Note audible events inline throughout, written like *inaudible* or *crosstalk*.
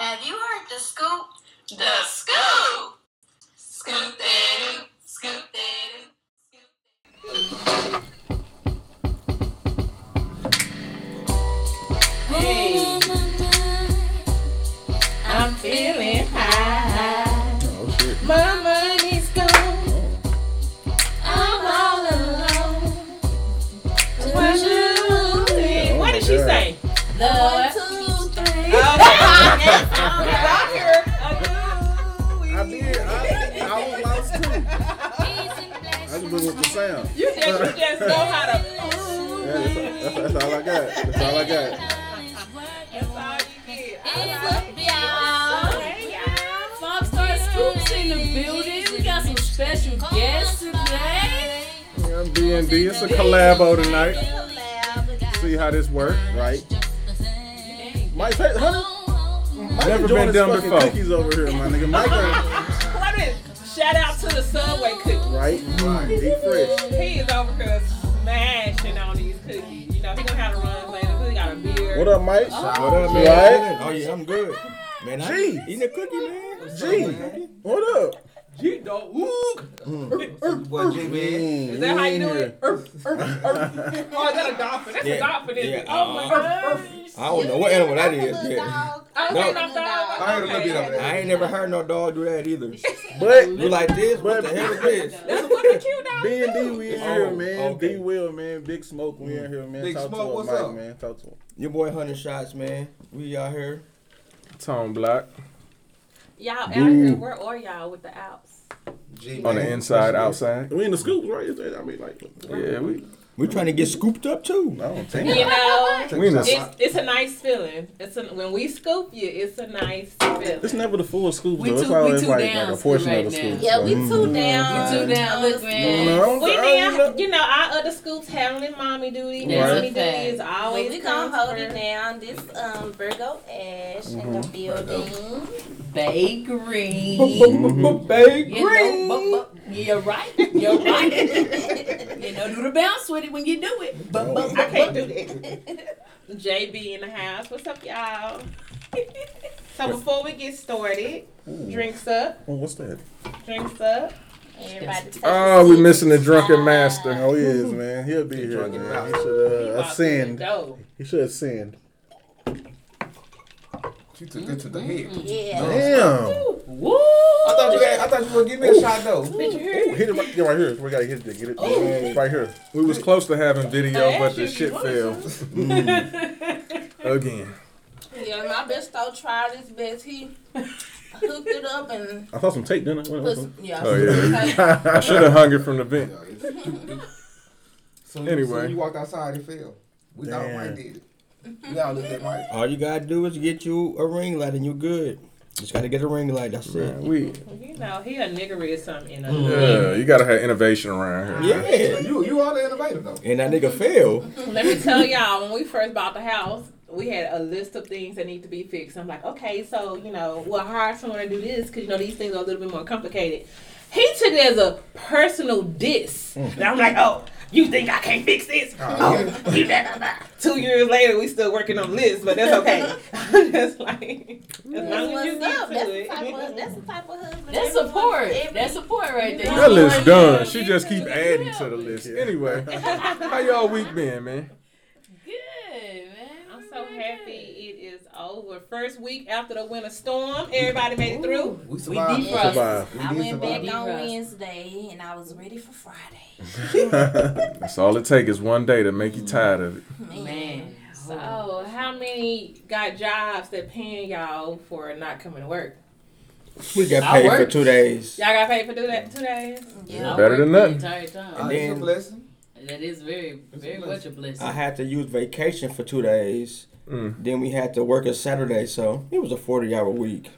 Have you heard the scoop? The scoop! Scoop that scoop that Hey, I'm feeling high. Oh shit. My money's gone. I'm all alone. One, two, three. What did she oh say? The one, two, three. *laughs* I did. I, I was lost too. I just went with the sound. You just, you just know how to. Yeah, that's, that's, that's all I got. That's all I got. That's all you get. What's up, y'all? Hey, y'all. Five Star Scoops in the building. We got some special guests today. Yeah, B&B. It's a collabo tonight. See how this works, right? Mike, hey, honey, Mike Never enjoying been his done before. Cookies over here, my nigga. Mike, ain't- *laughs* Wait a minute. Shout out to the Subway cookies. right? Mm, Deep fresh. He is over here smashing on these cookies. You know, he gonna have to run later. 'cause He got a beard. What up, Mike? What up, man? Right? Oh yeah, I'm good. Man, I G. eating a cookie, man. G, what up? G dog. Ooh. Boy, G man. Mm, Is that how you do it? Erf, erf, erf. Oh, is that a dolphin? That's a dolphin, isn't Yeah, it? Oh my uh, gosh. I don't know what animal that is. Yeah. Oh, No. okay. I heard a little bit of. I ain't never heard no dog do that either. But You like this? What the hell is this? That's a fucking cute dog. *laughs* B and D, we in here, Oh, man. okay. D Will, man. Big Smoke, we in here, man. Big Talk Smoke, to what's him, Mike, up? man. Talk to him. Your boy Hunter Shots, man. We out here. Tone Block. Y'all out here, where are y'all with the Alps? G On the man. inside, outside. We in the scoops, right? Is I mean, like, Yeah, we we trying to get scooped up too. no, You know, Check We in this the- out. it's, it's a nice feeling. It's a, when we scoop you, it's a nice feeling. It's never the full scoops, We though. It's too- we always like, like a portion right of the now. scoops. Yeah, so. we Mm. down. You too down. Look, man. No, We I- now, you know, our other scoops handling mommy duty. Right. Mommy duty is But always we gonna hold it down. This um Virgo Ash in the building. Bakery. *laughs* Baby. You know, bu- bu- you're right. You're right. *laughs* you know, do the bounce with it when you do it. Bu- bu- I can't do that. *laughs* JB in the house. What's up, y'all? *laughs* so before we get started, mm. drinks up, Oh, what's that? drinks up. Oh, we seat. missing the drunken master. Oh, he is, man. He'll be here, drunk man. Uh, about He should He uh, walked ascend. He should ascend. She took it to the head. Mm-hmm. Yeah. Damn. Woo! I thought you had, I thought you were gonna give me a shot though. Did you hear? Ooh, hit it right, yeah, right here. We gotta hit it. Get it. Oh. Mm, right here. We was close to having video, but the shit you fell wanted *laughs* mm. again. Yeah, my best though tried his best. He hooked it up and I saw some tape, didn't I? What- put yeah. Oh yeah. *laughs* I should have hung it from the vent. So you, Anyway. so you walked outside, it fell. We thought Damn. Mike did it. We all looked at Mike. All you gotta do is get you a ring light and you're good. Just gotta get a ring light. That's it. We. You know, he a nigger is something in a mm. Yeah, you gotta have innovation around here. Yeah, Yeah. you you are the innovator though. And that nigga failed. Let me tell y'all, when we first bought the house, we had a list of things that need to be fixed. I'm like, okay, so you know, we'll hire someone to do this because you know these things are a little bit more complicated. He took it as a personal diss, mm. and I'm like, oh, you think I can't fix this? Oh, oh *laughs* you blah, blah, blah. Two years later, we still working on the list, but that's okay. *laughs* I'm just like, as long as you get to That's the it. type of that's the type of husband. That's support. every- That's support right there. That list done. She just keep adding to the list. Anyway, *laughs* how y'all week been, man? Good, man. I'm so happy it is over. First week after the winter storm, everybody made it through. We We survived. defrosted. Survive. We I did went back survive. on Wednesday and I was ready for Friday. *laughs* That's all it takes is one day to make you tired of it. Man. So, oh. how many got jobs that paying y'all for not coming to work? We got paid for two days. Y'all got paid for do that two days? Yeah. I Better than worked nothing. The entire time. And it's a then- blessing. That is very, very a much a blessing. I had to use vacation for two days. Mm. Then we had to work a Saturday, so it was a forty-hour week.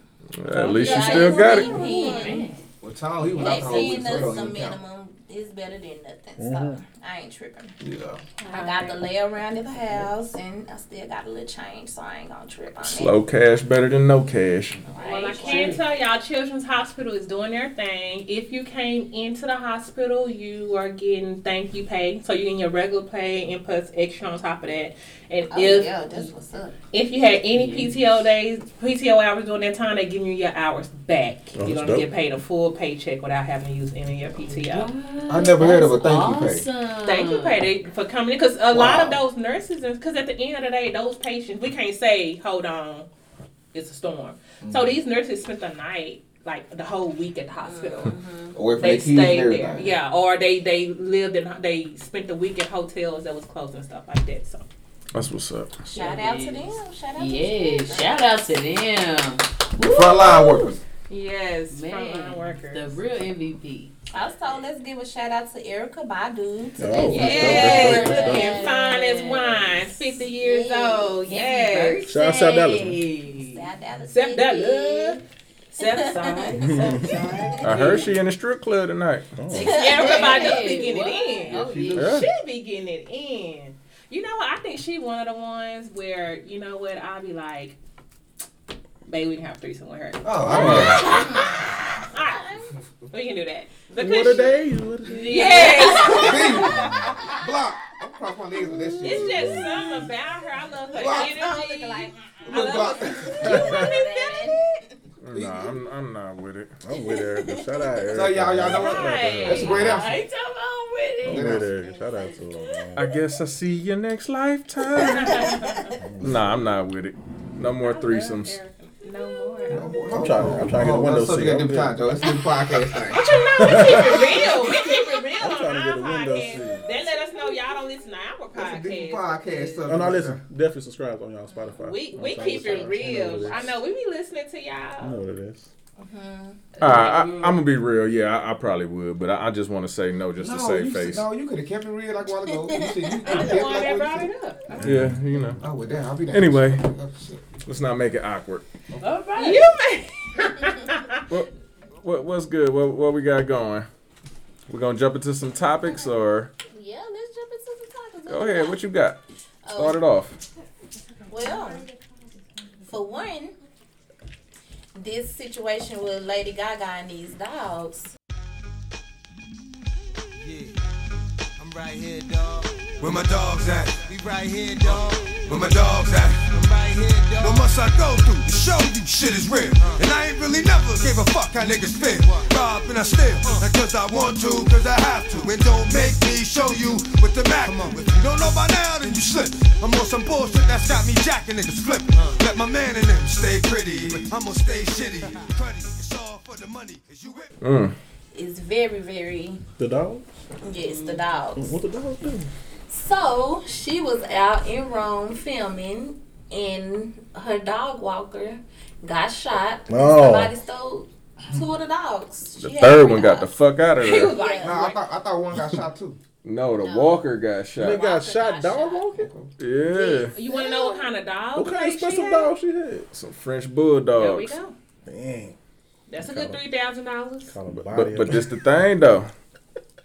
At least you still got it. Man. Well, Tom, he was They out the whole week, so it us don't the minimum. is better than nothing. So Mhm. I ain't tripping. Yeah. I got to lay around in the house and I still got a little change, so I ain't gonna trip on Slow cash better than no cash. Well, I can tell y'all, Children's Hospital is doing their thing. If you came into the hospital, you are getting thank you pay. So you're getting your regular pay and plus extra on top of that. And Oh, if yeah, that's what's up. if you had any PTO days, PTO hours during that time, they give you your hours back. Oh, you're that's gonna dope. get paid a full paycheck without having to use any of your PTO. I never heard of a thank you pay. Thank you, pay for coming because a lot of those nurses, because at the end of the day, those patients, we can't say, hold on, it's a storm. So mm-hmm. these nurses spent the night, like the whole week at the hospital. Mm-hmm. Away from They their kids and stayed there, everything. yeah, or they they lived in, they spent the week at hotels that was closed and stuff like that. So That's what's up. Shout out to them. Shout out Yeah, to them. shout out to them. Frontline workers. yes, Man, frontline workers. the real MVP. Also, let's give a shout out to Erykah Badu. Today. Oh, Today's Yes, That's looking fine as wine, fifty years Yes. old. Happy Yes, Shout out South Dallas. Hey. South Dallas Step City. that side, step side. I heard she in the strip club tonight. Oh. Yeah, everybody Hey, be getting it in. Oh, Yeah. She be getting it in. You know what? I think she one of the ones where you know what I'll be like, baby, we can have threesome with her. Oh, I know. Alright, *laughs* we can do that. What Because a day! What a day! Yes, *laughs* Block. I'm cross my legs with that shit. it's just something about her. I love her Block. energy. like, I love block. her. You want me feeling it? Nah, I'm, I'm not with it. I'm with Erykah. Shout out *laughs* Erykah. So y'all- y'all know what- Right. That's a great I answer. ain't talking about with it. I'm with. Erykah. Shout out to her. man. I guess I see you next lifetime. *laughs* nah, I'm not with it. No more threesomes. No more. I'm trying. I'm trying to get a oh, window seat. we got I'm them time, good. Joe. Let's do the podcast thing. But you know, we keep it real. We keep it real I'm on trying to get a window podcast. seat. They let us know y'all don't listen to our That's a different podcast. podcast stuff. Oh no, listen. Definitely subscribe on y'all Spotify. We we keep it subscribe. I know what real. I know we be listening to y'all. I know what it is. Mm-hmm. All right, I, I'm gonna be real. Yeah, I, I probably would, but I, I just want to say no just to No, save you, face. no, you could have kept it real like a while ago. You *laughs* said you could I'm the kept one like that brought you it said. up. Yeah, you know. Oh, well, damn, I'll be down. Anyway. Let's not make it awkward. All right. You may. *laughs* What, what what's good? What what we got going? We're gonna jump into some topics, or Yeah, let's jump into the topics. go ahead. What you got? Oh, Start it off. Well, for one, this situation with Lady Gaga and these dogs. Yeah, I'm right here, dog. Where my dogs at? We right here, dog. Where my dogs at? I'm right here, dog. What must I go through to show you shit is real? Uh. And I ain't really never gave a fuck how niggas feel. Rob and I steal, uh. not cause I want to, cause I have to. And don't make me show you with the Mac. If you don't know by now, then you slip. I'm on some bullshit that's got me jacking niggas flip. Uh. Let my man in them stay pretty. I'm gonna stay shitty. *laughs* Cruddy, it's all for the money. Is you with me? Mm. Is very, very The dog? Yes, the dogs. What the dog do? So she was out in Rome filming, and her dog walker got shot. Oh. Somebody stole two of the dogs. The She had third three one got the fuck out of *laughs* He was there. like, Nah, I thought, I thought one got shot too. No, the No. Walker got shot. They got Walker shot got dog shot. walking? Yeah. you want to know what kind of dog? What kind of special had? dog she had? Some French bulldogs. There we bulldogs. go. Dang. That's a good three thousand dollars. But but this the thing though.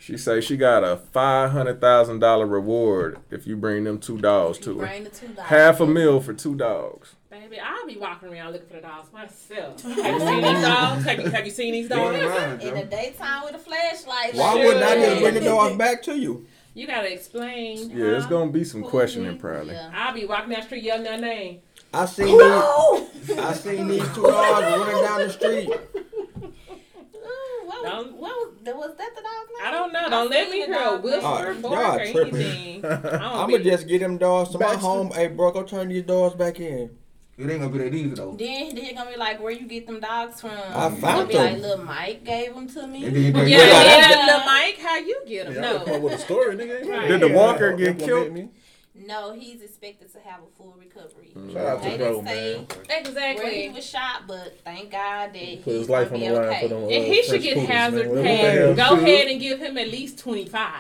She say she got a five hundred thousand dollar reward if you bring them two dogs to her. Bring the two dogs. Half a meal for two dogs. Baby, I'll be walking around looking for the dogs myself. *laughs* Have you seen these dogs? Have you, have you seen these dogs? in the daytime with a flashlight. Why like- wouldn't I just bring the dogs *laughs* back to you? You gotta explain. Yeah, it's gonna be some questioning probably. Yeah. I'll be walking down the street yelling their name. I seen these, I seen these two dogs running down the street. *laughs* Ooh, was, Don't- what was, that- was that the dog's name? I don't know. Don't let me seen hear a whisper, bark, or anything. I don't *laughs* I'ma just get them dogs to my Baxter. home. Hey, bro, go turn these dogs back in. It ain't gonna be that easy though. Then they're gonna be like, where you get them dogs from? I It's found gonna be them. like, little Mike gave them to me. And then you Yeah, Yeah, yeah, that's- little Mike, how you get them? No. with a story, nigga. Right. Did the Walker get killed? No, he's expected to have a full recovery. Mm. Shout out They to didn't bro, say man. where he was shot, but thank God that Put he's his life on be the line okay. for them. Uh, and he should get hazard pay. Go ahead and give him at least 25.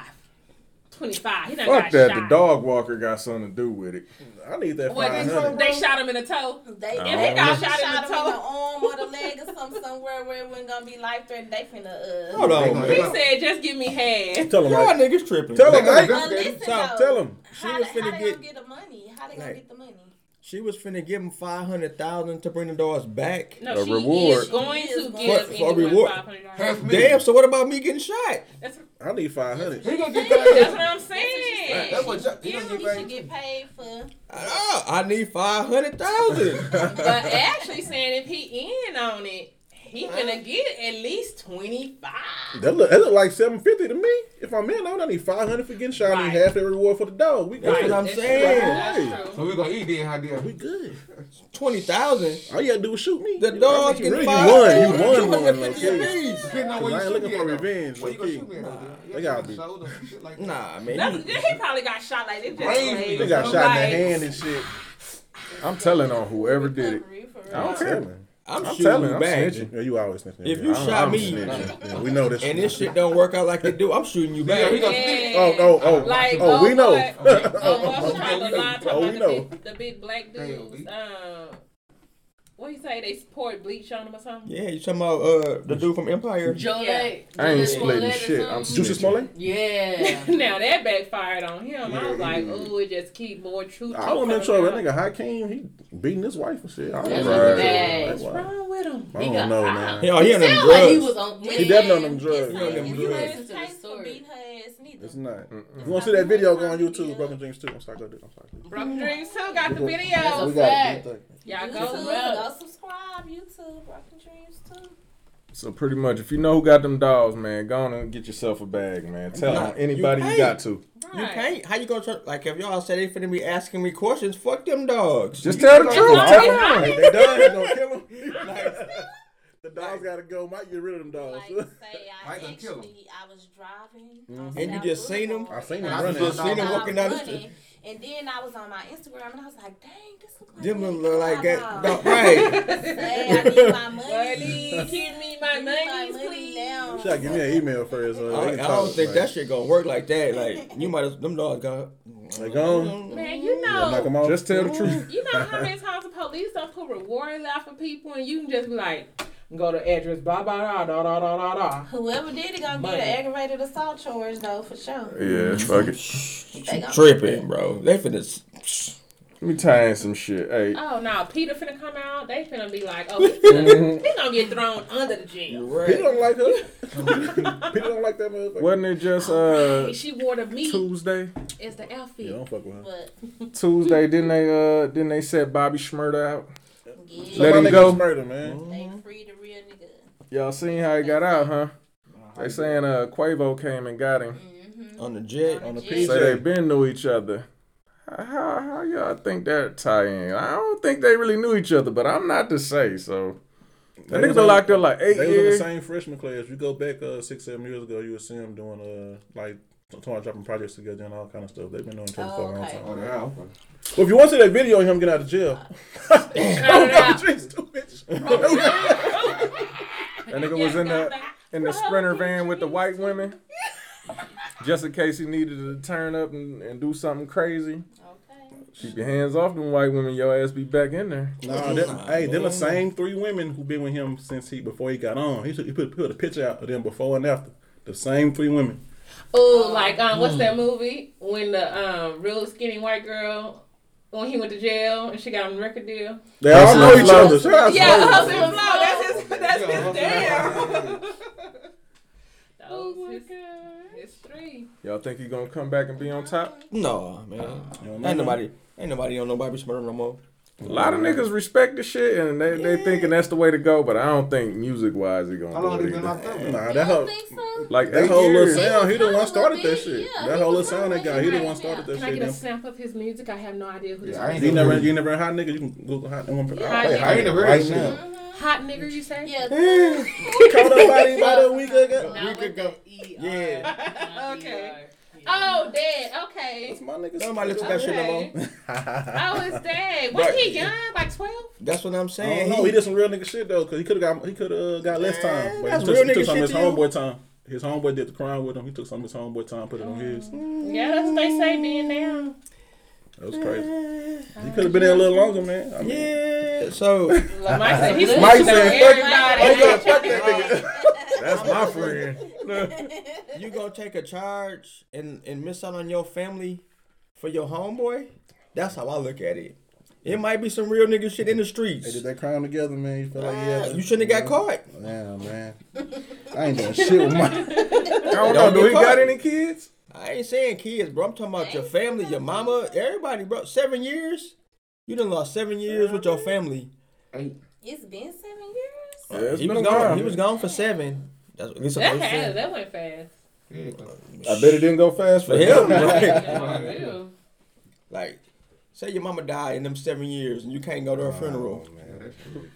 25. He done Fuck got that. shot. The dog walker got something to do with it. I need that What, five they, hundred. they shot him in the toe. They, if he got shot, Shot in him the in the toe. arm or the leg or something somewhere where it wasn't gonna be life threatening, they finna uh. Hold on, They man. He said, just give me half. Tell him, Y'all Mike. niggas tripping. Tell They him, gonna Mike. But listen Tell, though, tell him. She how was they, how finna they get. gonna get the money? How they gonna Like- get the money? She was finna give him five hundred thousand to bring the dogs back. No, A she reward. is going to For- give for anyone reward. five hundred Half dollars. million. Damn. So what about me getting shot? That's, I need five hundred. He gonna get that's what I'm saying. That's what Jack- he You, gonna you get should get paid for. Ah, I need five hundred thousand. But actually saying if he in on it, he gonna get at least twenty five. That look, that look like seven fifty to me. If I'm in on, it, I need five hundred for getting shot. I need half the reward for the dog. We That's good. what I'm That's saying. true. So we gonna eat then, how dare We good. Twenty thousand. All you gotta do is shoot me. The dog you getting really you won. You won one. 250 Okay. Depending on I where you ain't looking for revenge, Where you gonna shoot me at. They gotta be. shoulder and shit like. Nah, man. That's, he probably got shot like this. Just Crazy. like- They got shot in the hand and shit. I'm telling on whoever did it. For real, for real. I don't I'm care. Telling. I'm, I'm shooting telling, you I'm back. Yeah, you always snitching. If you I'm- shot I'm me- Yeah, we know this. And this shit don't work out like it do, I'm shooting you back. gonna. Oh, oh, oh. Like, oh, we know. boy- Oh, oh, I'm trying to lie oh, we know. the big, black dudes. Damn, Um, what you say? They poured bleach on them or something? Yeah, you talking about uh the dude from Empire? Joe Yeah. I ain't Joe splitting shit. I'm something. Jussie snitching. Smollett? Yeah. *laughs* now that backfired on him. I was like, yeah. oh, it just keep more truth. I don't coming know. That out. nigga Hakeem, he beating his wife and shit. I don't That's know. right. What's wrong with him? I don't know, man. He, oh, he on them Sound like he drugs. was on. He definitely on them drugs. It's He on them not drugs. his case for Story. beating her ass. It's not. If you want to see that video, go on YouTube. Broken Dreams 2. I'm sorry, go do. I'm sorry. Broken Dreams too got the video. That's We a got fact. It. Y'all YouTube, go. go subscribe. YouTube, Broken Dreams too. So pretty much, if you know who got them dogs, man, go on and get yourself a bag, man. Tell Nah, anybody you you, got to. You Right. can't. How you gonna try? Like if y'all say they finna be asking me questions, fuck them dogs. Just tell the truth. Tell them. If they done, he gonna kill him. *laughs* the dogs gotta go. Might get rid of them dogs. Like say *laughs* I Mike kill him. actually I was driving. Mm-hmm. And you just seen them. I seen them running. I Just seen them walking down the street. And then I was on my Instagram and I was like, dang, this look like Them that look like that. *laughs* dog. dog- Right. Say I need my money. Money, give me my Give me my money, money please. now. You gotta give me an email first. Uh, I, they I don't think like, that shit gonna work like that. Like you might have them dogs got. They gone. Man, you Yeah, knock off. Just tell the truth. you know how many times the police don't put rewards out for people, and you can just be like, go to address, blah blah blah da da da da da. Whoever did it gonna Money. get an aggravated assault charge though for sure. Yeah, fuck it. Tripping, bro. They finna. s- Let me tie in some shit. Hey, Oh no, Peter finna come out. They finna be like, oh, he, *laughs* finna, he gonna get thrown under the jail. Peter don't like her. *laughs* Peter don't like that motherfucker. wasn't it just uh she wore the meat Tuesday? It's the outfit. Yeah, don't fuck with her. But Tuesday didn't they uh didn't they set Bobby Shmurda out? Yeah, Let him go. Murder, man. they free the real nigga. Y'all seen how he got out, huh? They saying uh Quavo came and got him. On the jet. On the PJ. Say they been knew each other. How, how, how y'all think that tie in? I don't think they really knew each other, but I'm not to say so. That They nigga been locked up like eight They was in the same freshman class. You go back uh, six, seven years ago, you would see them doing uh like talking about dropping projects together and all kind of stuff. They've been doing each other for a long okay. time. Oh, yeah. okay. Well, if you want to see that video of him get out of jail, Cut it out. Jeez, too, bitch. That nigga was in the in the sprinter van with the white women, just in case he needed to turn up and, and do something crazy. Okay. Keep your hands off them white women. Your ass be back in there. Nah, that, hey, they're the same three women who been with him since he before he got on. He, took, he put, put a picture out of them before and after. The same three women. Oh, like um, what's that movie when the um real skinny white girl when he went to jail and she got him a record deal? They all know and each flow. other. Shout Yeah, those. Hustle and Flow. That's his. That's Yeah, his Hustle damn. *laughs* Oh Those his, It's three. Y'all think he gonna come back and be on top? No, man. You don't Ain't know nobody. Ain't nobody on nobody smurder no more. A lot of niggas respect the shit and they, they thinking that's the way to go, but I don't think music wise he gonna long do it been either. locked? Nah, that whole so? Like that whole little sound, he the one was started probably that shit. yeah, that whole little sound they got, he the one started that shit. Can I shit. get a Them- sample of his music? I have no idea who this Yeah, I ain't is. You never never, you never heard hot nigga? You can Google hot. I'll play Yeah, hot I ain't never heard right that now. shit. Hot nigga, you say? Yeah. Caught up about a week ago. Not with the E Yeah. *laughs* Okay. Oh, dead. Okay. That's my nigga. Nobody listen to that shit no more. *laughs* Oh, it's dead. Was he young? Like twelve? That's what I'm saying. don't. He did some real nigga shit though, cause he could have got he could have uh, got less time. But that's he took, real he took nigga some of his shit to you. homeboy time. His homeboy did the crime with him. He took some of his homeboy time, put it on his. Yeah, that's what they say being now. That was crazy. He could have been there a little longer, man. I mean, Yeah. *laughs* So Mike said, Mike snitching on said, fuck that nigga. *laughs* That's my *laughs* friend. *laughs* you gonna take a charge and and miss out on your family for your homeboy? That's how I look at it. It might be some real nigga shit in the streets. They streets. did that crime together, man. You feel like Ah, yeah. you shouldn't have got caught. Yeah, man. I ain't doing shit with my. *laughs* I don't know. Don't Do get he got caught. any kids? I ain't saying kids, bro. I'm talking about your family, your mama, everybody, bro. Seven years? You done lost seven years with your family. It's been seven years. Yeah, he was gone. while. He was gone for seven. That's at least That what they that went fast. I bet it didn't go fast for For him, him. right? *laughs* Like, say your mama died in them seven years and you can't go to her oh, funeral.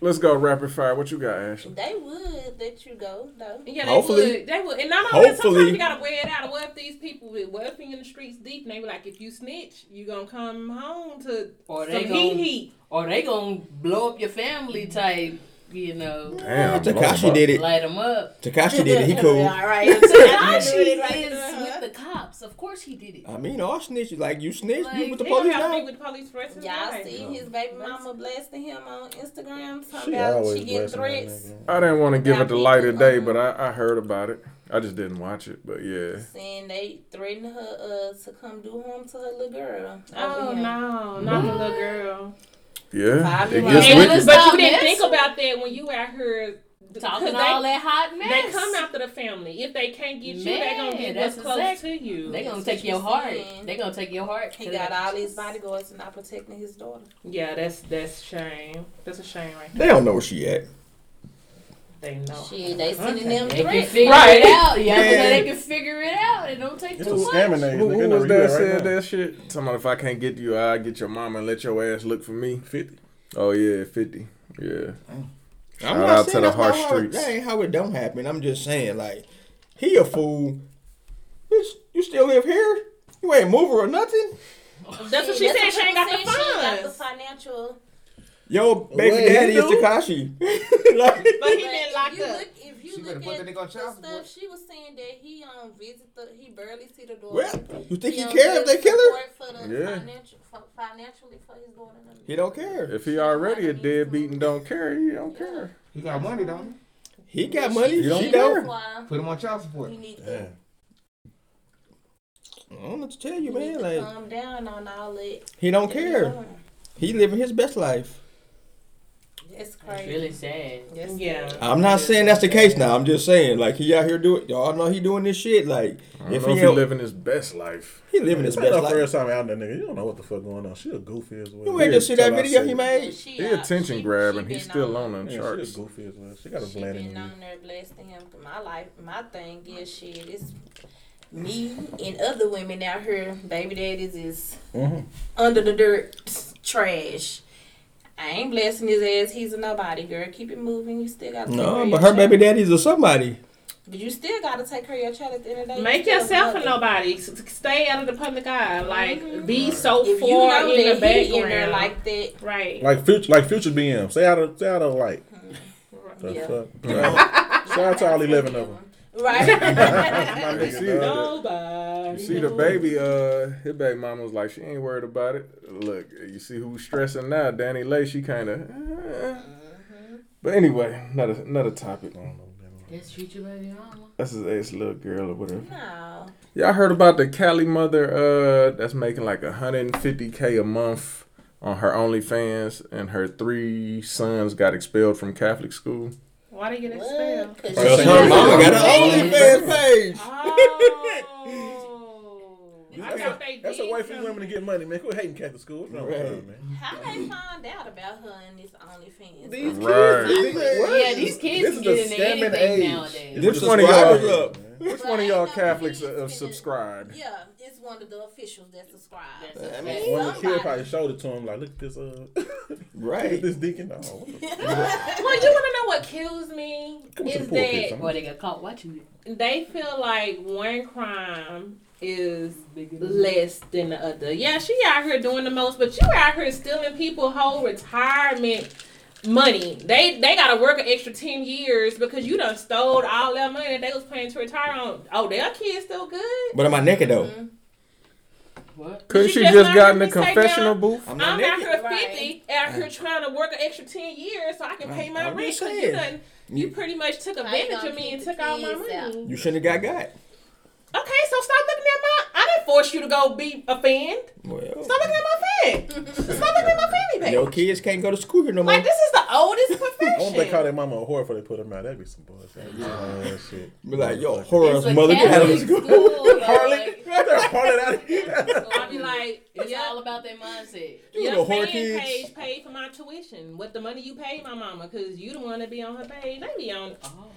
Let's go rapid fire. What you got, Ashley? They would let you go though. Yeah, they Hopefully. would. They would. And not only that, Hopefully. sometimes you gotta wear it out. What if these people, what if you in the streets deep and they be like, if you snitch, you gonna come home to Or some they heat gon' heat. or they gonna blow up your family type, you know, Damn, Tekashi did it. light him up. Tekashi did it. He *laughs* cool. All right. *laughs* Tekashi Right is there. with the cops. Of course he did it. I mean, all snitches. Like, you snitch, you Like, with the police have to be now. with the police for the rest of his Y'all life. see his baby mama blasting him on Instagram talking She about always she getting threats. I didn't want to give it the light of day, but I, I heard about it. I just didn't watch it, but yeah. Saying they threatened her uh, to come do harm to her little girl. Oh no, not the little girl. Yeah, it gets old. And- wicked. but you didn't think about that when you out here Talking 'cause all they, that hot mess. They come after the family. If they can't get you, they gonna get that's what's close exactly- to you. They gonna take your heart. saying. They gonna take your heart. He got all these bodyguards and not protecting his daughter. Yeah, that's that's shame. That's a shame right They don't know where she at. They know. Shit, they sending them They can threats. figure Right. it out. Yeah, Man. they can figure it out. It don't take It's too a much. scamming nigga. Who, They who was where that at right said now. that shit? Somebody, if I can't get you, I get your mama and let your ass look for me. 50. Oh yeah, fifty. Yeah. I'm Shout not out to saying the that's not harsh how streets. That ain't how it don't happen. I'm just saying, like, he a fool. Bitch, you still live here? You ain't moving or nothing? That's what she That's said. what She ain't got the saying. She got the financial. Yo, baby Wait, daddy is? Tekashi. *laughs* *laughs* like, But he But been locked if up. Look, if you She better look put at that nigga on the child stuff, support. she was saying that he um visit the he barely see the daughter. well, you think he don't care if they kill her? support For the Yeah. financial, for, financially for his daughter. He don't care. If he already a deadbeat and don't care, he don't care. He got money, don't He got money. You don't She don't. Why? Put him on child support. you need to, I don't know what to tell you, you need man. to Like, calm down on all that. he don't care. He living his best life. That's It's crazy. really sad. That's Yeah. sad. I'm not saying that's the case now. I'm just saying, like, he out here doing. Y'all know he doing this shit. Like, I don't if know he if he ain't- living his best life. he living his best life. first time out there, nigga. You don't know what the fuck going on. She a goofy as well. You ain't just see that video see he made. She He attention she- grabbing. she He's still on- on the Yeah, charts. she a goofy as well. She got a She blend in been you. on there blasting him. My life, my thing is shit. It's me and other women out here. Baby daddies is Mhm. under the dirt, trash. I ain't blessing his ass. He's a nobody, girl. Keep it moving. You still got to No, but her baby daddy's a somebody. But you still got to take care of your child at the end of the day. Make You yourself a nobody. S- s- Stay out of the public eye. Like mm-hmm. be so If you far know in that the he in there background. like that, right. Like future, like future BM. Stay out of, stay out of light. Mm-hmm. The Yeah. fuck? Shout out to all *laughs* eleven of them. Right? *laughs* My *laughs* nigga, See. Nobody. You see the baby, uh, his baby mama was like, she ain't worried about it. Look, you see who's stressing now? DaniLeigh, she kind of. But anyway, another another topic. That's future baby mama. That's his ex little girl or whatever. no. Y'all heard about the Cali mother uh that's making like 150k a month on her OnlyFans, and her three sons got expelled from Catholic school. Why they get What? expelled? 'Cause Cause she- her mama got an OnlyFans page. Oh. I That's, thought a, they that's a way for something. women to get money, man. Quit hating Catholic school. What's wrong with Right. her, man? How they find out about her and this OnlyFans? These Right. kids, these- what? Yeah, these kids This can is get the into scamming anything age. nowadays. Them *laughs* Which one of y'all- up. Which one of y'all Catholics kids uh, finna- subscribe? Yeah, it's one of the officials that subscribe. That's I a mean. One of the kids probably showed it to him, like, look at this, uh, *laughs* Right. this deacon. Oh, the fuck? Well, you want to know what kills me Come is that son. Boy, they got caught watching it. they feel like one crime is less than the other. Yeah, she out here doing the most, but you out here stealing people whole retirement money. They they gotta work an extra ten years because you done stole all that money that they was paying to retire on. Oh, their kids still good. But am I naked though? Mm-hmm. What? Couldn't Did she you just just got in the confessional now? booth? I'm I'm not out naked. here Right. fifty, out here trying to work an extra ten years so I can pay my I'm rent. you done you pretty much took advantage of me and took all my kids out? money. You shouldn't have got got. Okay, so stop looking at my. I didn't didn't force you to go be a fan. Well, Stop looking at my fan. Stop looking at my fanny page. your kids can't go to school here no more. Like this is the oldest *laughs* profession. I don't they call their mama a whore before they put them out. That'd be some bullshit. Yeah. shit. Be like, yo, horror's It's a mother, get out of school. school, *laughs* Harley, they're Harley out of here. *laughs* I'll be like, It's yeah, all about their mindset. You your little fan whore kids. page paid for my tuition. What the money you paid my mama? Cause you the one that be on her page. They be on. Well,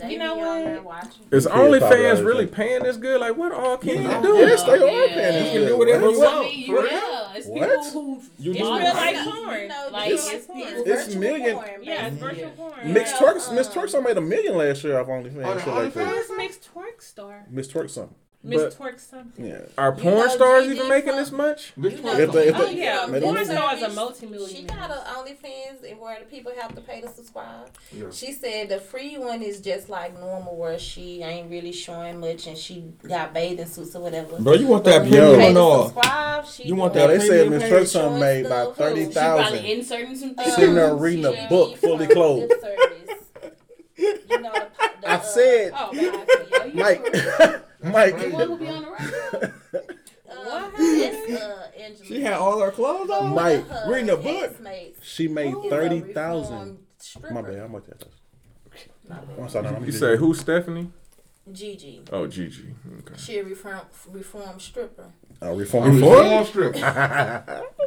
They you know be on there what? watching. Is Kids probably OnlyFans really paying this good? Like, what all can Yeah. you do? Yes, they are Yeah. paying this You can good. do whatever What? you I want. mean, you, yeah, it's What? people who You It's real Honestly, life you porn. know, Like it's- it's porn. It's million- porn, Yeah, it's virtual porn. Miss Yeah. Twerks, Miss Um, Twerks, made a million last year off OnlyFans. On shit like OnlyFans? that. Who's Miss Twerk star? Miss Twerk something. Miss But- Twerk something. Yeah. Are You porn know, stars even making this much? Bitch, You If they- Oh yeah, Maybe porn stars are She multi-millionaires. got a OnlyFans and where the people have to pay to subscribe. Yeah. She said the free one is just like normal, where she ain't really showing much and she got bathing suits or whatever. Bro, you want that when you pay premium to or subscribe, she You want that they said Miss page Twerk something made about Showing thirty stuff. She probably inserting some things. Sitting there reading a book fully some clothed. You know, the, the, *laughs* I uh, said, Oh, the- God. the- *laughs* Mike, The one Mike. who be on the radio. *laughs* uh, it's, uh, She had all her clothes on. Mike, reading a book. She made is a thirty reformed My bad. How much that? is? I'm sorry. No, let me You say it. who, Stephanie? Gigi. Oh, Gigi. Okay. She a reformed, reformed stripper. Oh, reform. Reform strip. *laughs*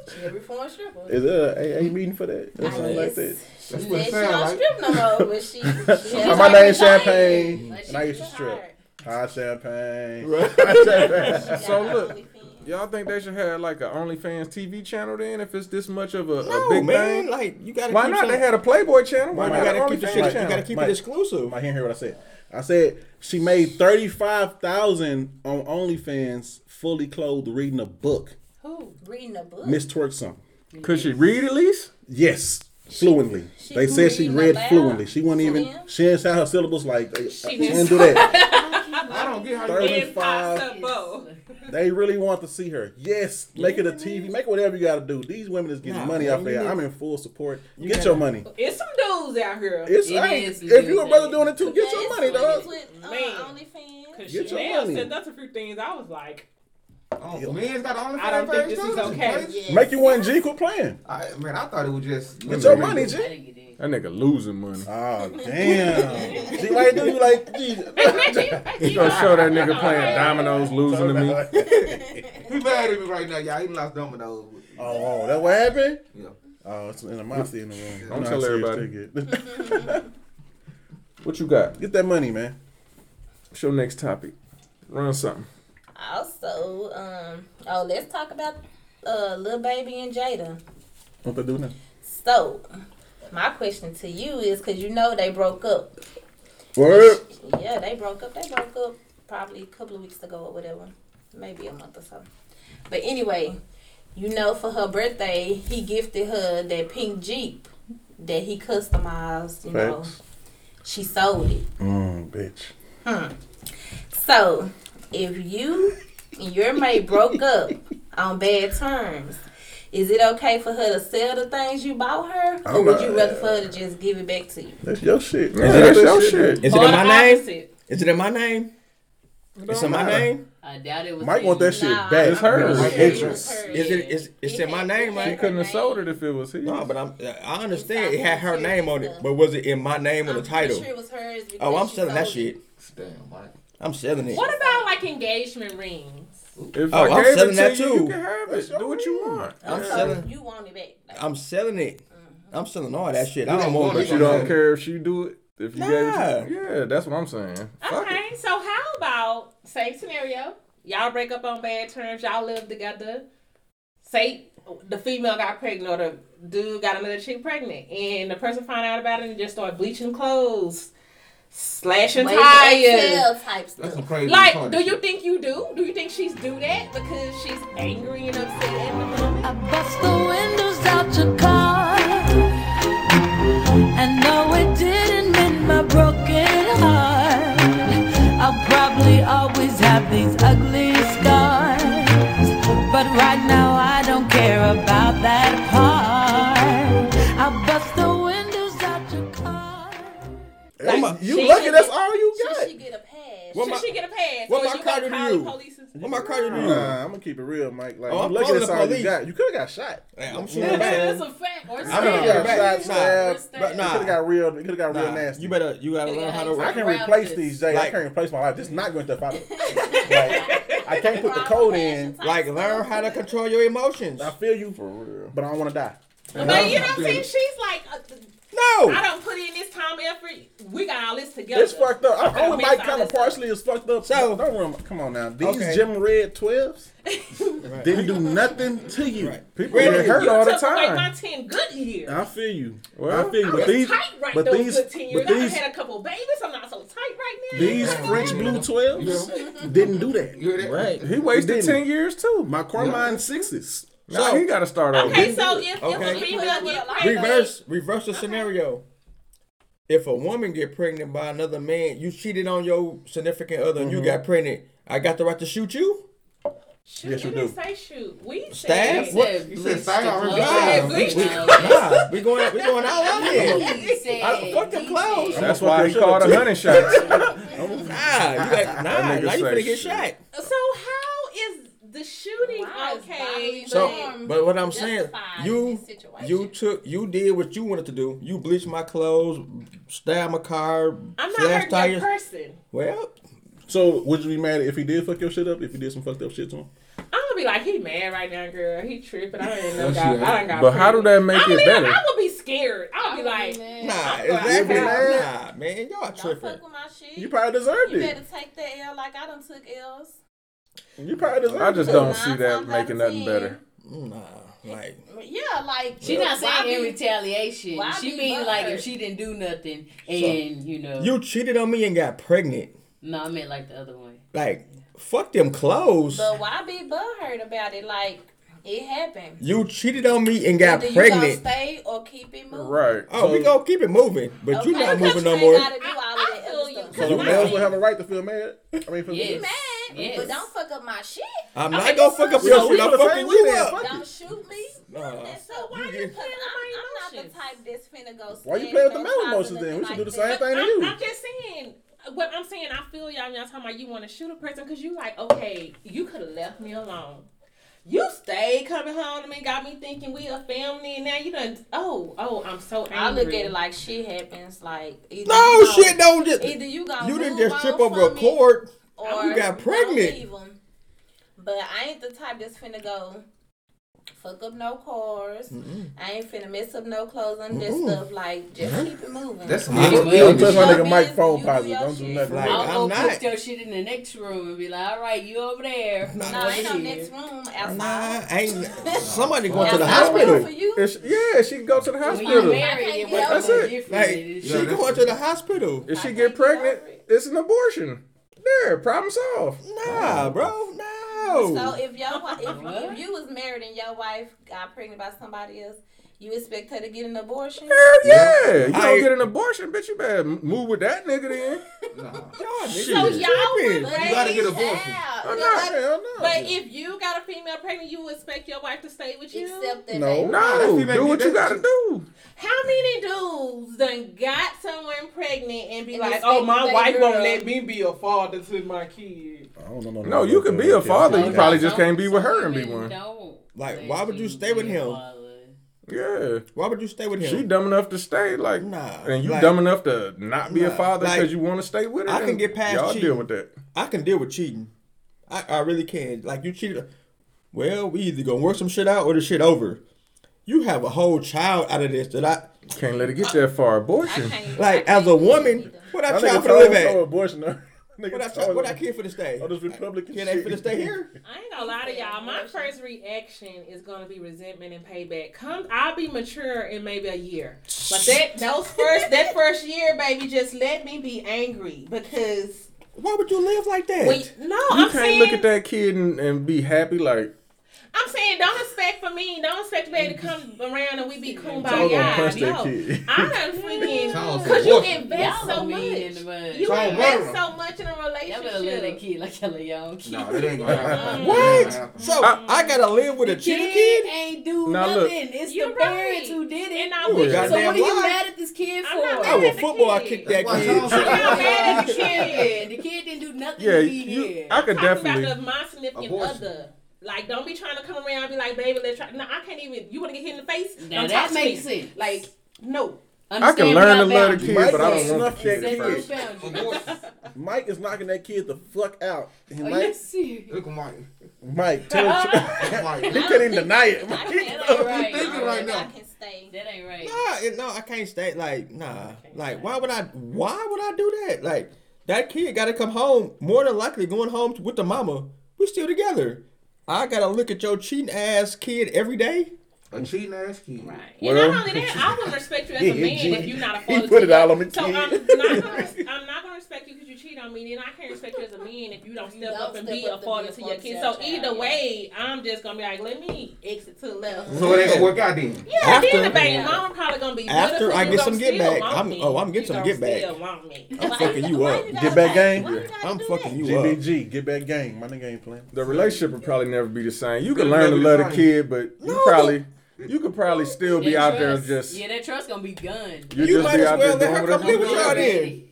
She a reformed stripper. Is there a AA meeting for that? Or something like that? She That's what it she sound don't like. strip no more, but she. *laughs* she Uh, my name's Champagne, But she and I used to retired. strip. High champagne. Right. High champagne. *laughs* So look, Y'all think they should have like a OnlyFans TV channel then if it's this much of a, a big man. thing? Like you gotta. Why keep not? Some, They had a Playboy channel. Why Why not you gotta keep the OnlyFans shit? You gotta keep Mike. it exclusive. I can't hear what I said. I said she made thirty five thousand on OnlyFans, fully clothed, reading a book. Who? Reading a book. Miss Twerk something. Could she read at least? Yes, fluently. she they said she read fluently. She wasn't even. them? She didn't sound her syllables like. They, she didn't didn't do that. *laughs* I don't get how you Thirty- Impossible. They really want to see her. Yes, make it a TV. Make whatever you got to do. These women is getting Nah, money man, off there. I'm in full support. You Get gotta- your money. It's some dudes out here. It's It hey, is if you a brother doing it too, get your money, friends dog. With, uh, Man. OnlyFans. Cause Get your Chanel money. sent us a few things. I was like, Oh, men's got OnlyFans I don't think this too? is okay. Yes. Make you one G quit playing. I, man, I thought it was just. Get your money, I G. didn't get in. That nigga losing money. Oh damn. G, why you do you like You *laughs* gonna show that nigga playing dominoes, losing to me? *laughs* He mad at me right now, y'all. He lost dominoes. Oh, oh, that what happened? Yeah. Oh, it's an animosity in the room. Don't know tell how serious everybody. they *laughs* What you got? Get that money, man. What's your next topic? Run something. Also, um, oh, let's talk about uh, little Baby and Jayda. What they do now? So, my question to you is, cause you know they broke up. Word. Yeah, they broke up. They broke up probably a couple of weeks ago or whatever, maybe a month or so. But anyway, you know, for her birthday, he gifted her that pink Jeep that he customized. You know, Facts. she sold it. Mm, bitch. Hmm. So, if you and your mate broke up on bad terms, is it okay for her to sell the things you bought her, oh, or I'm would not- you rather for her to just give it back to you? That's your shit. Yeah, that's your shit. Is it in my name? Is it in my name? It's in my name. I doubt it was. Mike want that shit Nah, back. It's hers. With It interest. hers, Is it? yeah. Is it's It in my name, it right? She couldn't have sold it if it was his. No, but I'm. I understand it had her name on it, but was it in my name on the title? Sure it was hers Oh, I'm selling that it. shit. Damn, Mike. I'm selling it. What about like engagement rings? If Oh, I I'm gave selling it that to you, too. you can have it. Do what you want. I'm So selling. You want it back? Like, I'm selling it. Mm-hmm. I'm selling all that shit. I You don't don't want want it. But you don't care if she do it. If you gave it Nah. to Yeah, that's what I'm saying. Fuck it. Okay, so how about same scenario? Y'all break up on bad terms. Y'all live together. Say the female got pregnant or the dude got another chick pregnant, and the person find out about it and just start bleaching clothes, slashing wait, tires. Excel type That's stuff. some crazy. Like, do you think you do? Do you think she's do that because she's angry and upset at the moment? I bust the windows out your car. And no, it didn't mend my broken heart. I'll probably always have these ugly scars. But right now, I don't care about that part. Hey, Like, you lucky should that's all you Should got. she get a pass? What Should my- she get a pass? what my you car gonna do you? the police and stuff? What my car do you? Nah, I'm gonna keep it real, Mike. Like, Oh, you I'm lucky that's the all you got. You could have got shot. Hey, I'm You shooting back. That's a fact. Or I'm could have got shot, Nah. stabbed. You nah. could have got real. You could have got real nasty. You better, you gotta learn how to. I can Around replace these, Jay. I can't replace my life. This is not going to the father. I can't put the code in. Like learn how to control your emotions. I feel you, For real. but I don't want to die. But you know what I'm saying? She's like, uh, No. I don't put in this time effort. We got all this together. It's fucked up. I, I only miss Mike kind of partially is fucked up. So- don't worry. Come on now. These Okay. Gym Red 12s *laughs* Right. didn't do nothing to you. Right. People Really? get hurt You all the took away my time. ten good years. I feel you. Well, I feel you. I But was these, tight right but those these, good ten years. but I these, had a couple babies. I'm not so tight right now. these *laughs* French Blue 12s didn't do that. You hear that? Right. He wasted ten years too. My Carmine sixes. Now he got to start over. Okay, so if, Okay. if a female get pregnant, Reverse, reverse the scenario. If a woman get pregnant by another man, you cheated on your significant other, and you mm-hmm. got pregnant. I got the right to shoot you. shoot, Yes, you you do. didn't say shoot. We Stab? said What? You said side already. Nah, we, nah, we going, we going out on here. I, fuck them clowns. That's why he called a too. hundred shots. *laughs* Nah, you got, nah, now you say finna get shot. So how is the shooting Why is okay? So, but what I'm saying, you, you took, you did what you wanted to do. You bleached my clothes, stabbed my car, I'm not slashed hurting that tires. person. Well, So would you be mad if he did fuck your shit up? If he did some fucked up shit to him? I'm gonna be like, he mad right now, girl. He tripping. I don't even know. Oh, That's God, it. I done got But how do that make I it mean, better? I would be scared. I would be like, nah, You'll exactly. be Nah, man, y'all Don't tripping. fuck with my shit. You probably deserved You it. You better take that L like I done took L's. You probably deserved I just it. don't see that making nothing better. Nah, like, Yeah, like she's not why saying in retaliation. why She be mean like if she didn't do nothing and you know. you cheated on me and got pregnant. no, I meant like the other one. Like, fuck them clothes. But why be butthurt about it? Like it happened. You cheated on me and got Either pregnant. gonna stay or keep it moving. Right. Oh, we gonna keep it moving, but you not moving no more. ain't gotta do all of that I feel other you. stuff. So the My males thing- will have a right to feel mad. I mean, feel Yes. You mad, Yes. but don't fuck up my shit. I'm not gonna fuck up your shit. I'm fucking same you up. Don't shoot me. Nah. So why You you get- put, I'm, I'm not the emotions? type that's finna go. Why you stand play with the male emotions then? We should do the same thing to I'm, you. I'm just saying. What I'm saying, I feel y'all. Y'all talking about you want to shoot a person because you like, okay, you could have left me alone. You stayed coming home to me, got me thinking we a family, and now you done. Oh, oh, I'm so angry. I look at it like shit happens. Like either No you gon- shit, don't just. Either you gonna You didn't just trip over a from it, cord. Or You got pregnant. Leave 'em. But I ain't the type that's finna go fuck up no cars. I ain't finna mess up no clothes and this Mm-mm. stuff. Like just mm-hmm. keep it moving. That's some Yeah, good Don't touch my Your nigga Mike business, phone you positive. Do don't do nothing. Like, I'll I'm go not. put your shit in the next room and be like, all right, you over there. Nah, I'm no, over ain't no next room Nah, outside. I ain't. *laughs* Somebody going to the hospital. for you. It's, yeah, she can go to the When you hospital. married, I it can't was get That's it. Like she going to the hospital. If she get pregnant, it's an abortion. There, problem solved. Nah, oh. bro. So if your wi- if, *laughs* if you was married and your wife got pregnant by somebody else, you expect her to get an abortion? Hell yeah. You I- don't get an abortion, bitch. You better move with that nigga then. *laughs* Nah. Y'all So niggas y'all tripping. would You gotta get raise abortion. out. Oh, But- no, hell no. But if you got a female pregnant, you expect your wife to stay with you. Except that No. no, do what you gotta do. How many dudes done got someone pregnant and be And like, "Oh, my wife girl- won't let me be a father to my kid." I don't know nothing No, about you can be a father. You probably just can't be with her and be one. Don't Like, why would you stay with him? Father. Yeah. Why would you stay with him? She dumb enough to stay, like, Nah, and you like- dumb enough to not be a Nah, father like, because you want to stay with her. I can get past Y'all cheating. deal with that. I can deal with cheating. I, I really can. Like you cheated. Well, we either gonna work some shit out or the shit over. You have a whole child out of this that I Can't let it get that far. I Abortion. can't. like I as a can't do woman. What that That child nigga finna live pro- pro at? abortion. Though. Nigga What that told child, what him. that kid finna stay? Oh, this Republican Can they shit. finna stay here? *laughs* I ain't gonna lie to y'all. My first reaction is gonna be resentment and payback. Come, I'll be mature in maybe a year, but that *laughs* those first that first year, baby, just let me be angry because Why would you live like that? we no. You I'm can't saying look at that kid and, and be happy like I'm saying don't expect for me. Don't expect me to come around and we be Charles gonna punch kumbaya. that No, kid. I done freaking because you "What?" invest so mean in much. the mud. You Charles invest so much in a Y'all better let that relationship. kid like y'all a young kid. Nah, that ain't gonna happen. *laughs* What? So I, gotta live with a The cheater kid kid? ain't do Now, nothing. look. it's You're the parents right. who did it. And I You wish a so what are you lie. mad at this kid I'm for? not I mad was at the football. I kid. kicked that kid. Charles I'm not mad at the kid. Yeah, the kid didn't do nothing. nothing Yeah, to be you- here. I could talking definitely. about the, my significant Abortion. other. Like, don't be trying to come around and be like, baby, let's try. No, I can't even. You want to get hit in the face? Now don't that talk to makes me. sense. Like, no. I can learn to love the kid, Mike but I is don't want snuff that kid. first. *laughs* Mike is knocking that kid the fuck out. He Are Mike, you serious? look at Mike. Mike, *laughs* tell him. Mike, he couldn't even deny it. I Mike, can't *laughs* right. thinking right now. I can stay. That ain't right. Nah, it- no, I can't stay. Like, nah, like, why would I? Why would I do that? Like, that kid got to come home. More than likely, going home with the mama. We're still together. I gotta look at your cheating ass kid every day. A cheating ass kid. Right. Well- and not only that, I wouldn't respect you as a *laughs* man if you're not a he put it all on your- the So kid. I'm not gonna, I'm not gonna respect you because you cheat on me, and I can't respect you as a man if you don't step don't up and be a father to your kids. So your either child, yeah. way, I'm just gonna be like, let me exit to the left. So it ain't gonna work out then. Yeah, After- then the baby mama probably gonna be After I get some get back, I'm- me. oh, I'm getting You some gonna get back. Still. I'm fucking you up. you Get back say- game? why you gotta I'm fucking you up. GBG, get back gang. My nigga ain't playing. The relationship would probably never be the same. You can learn to love the the kid, but you probably you could probably still be That out there just Yeah, that trust gonna be gone. you, You just might be as out well there let her doing come live with whatever. y'all then.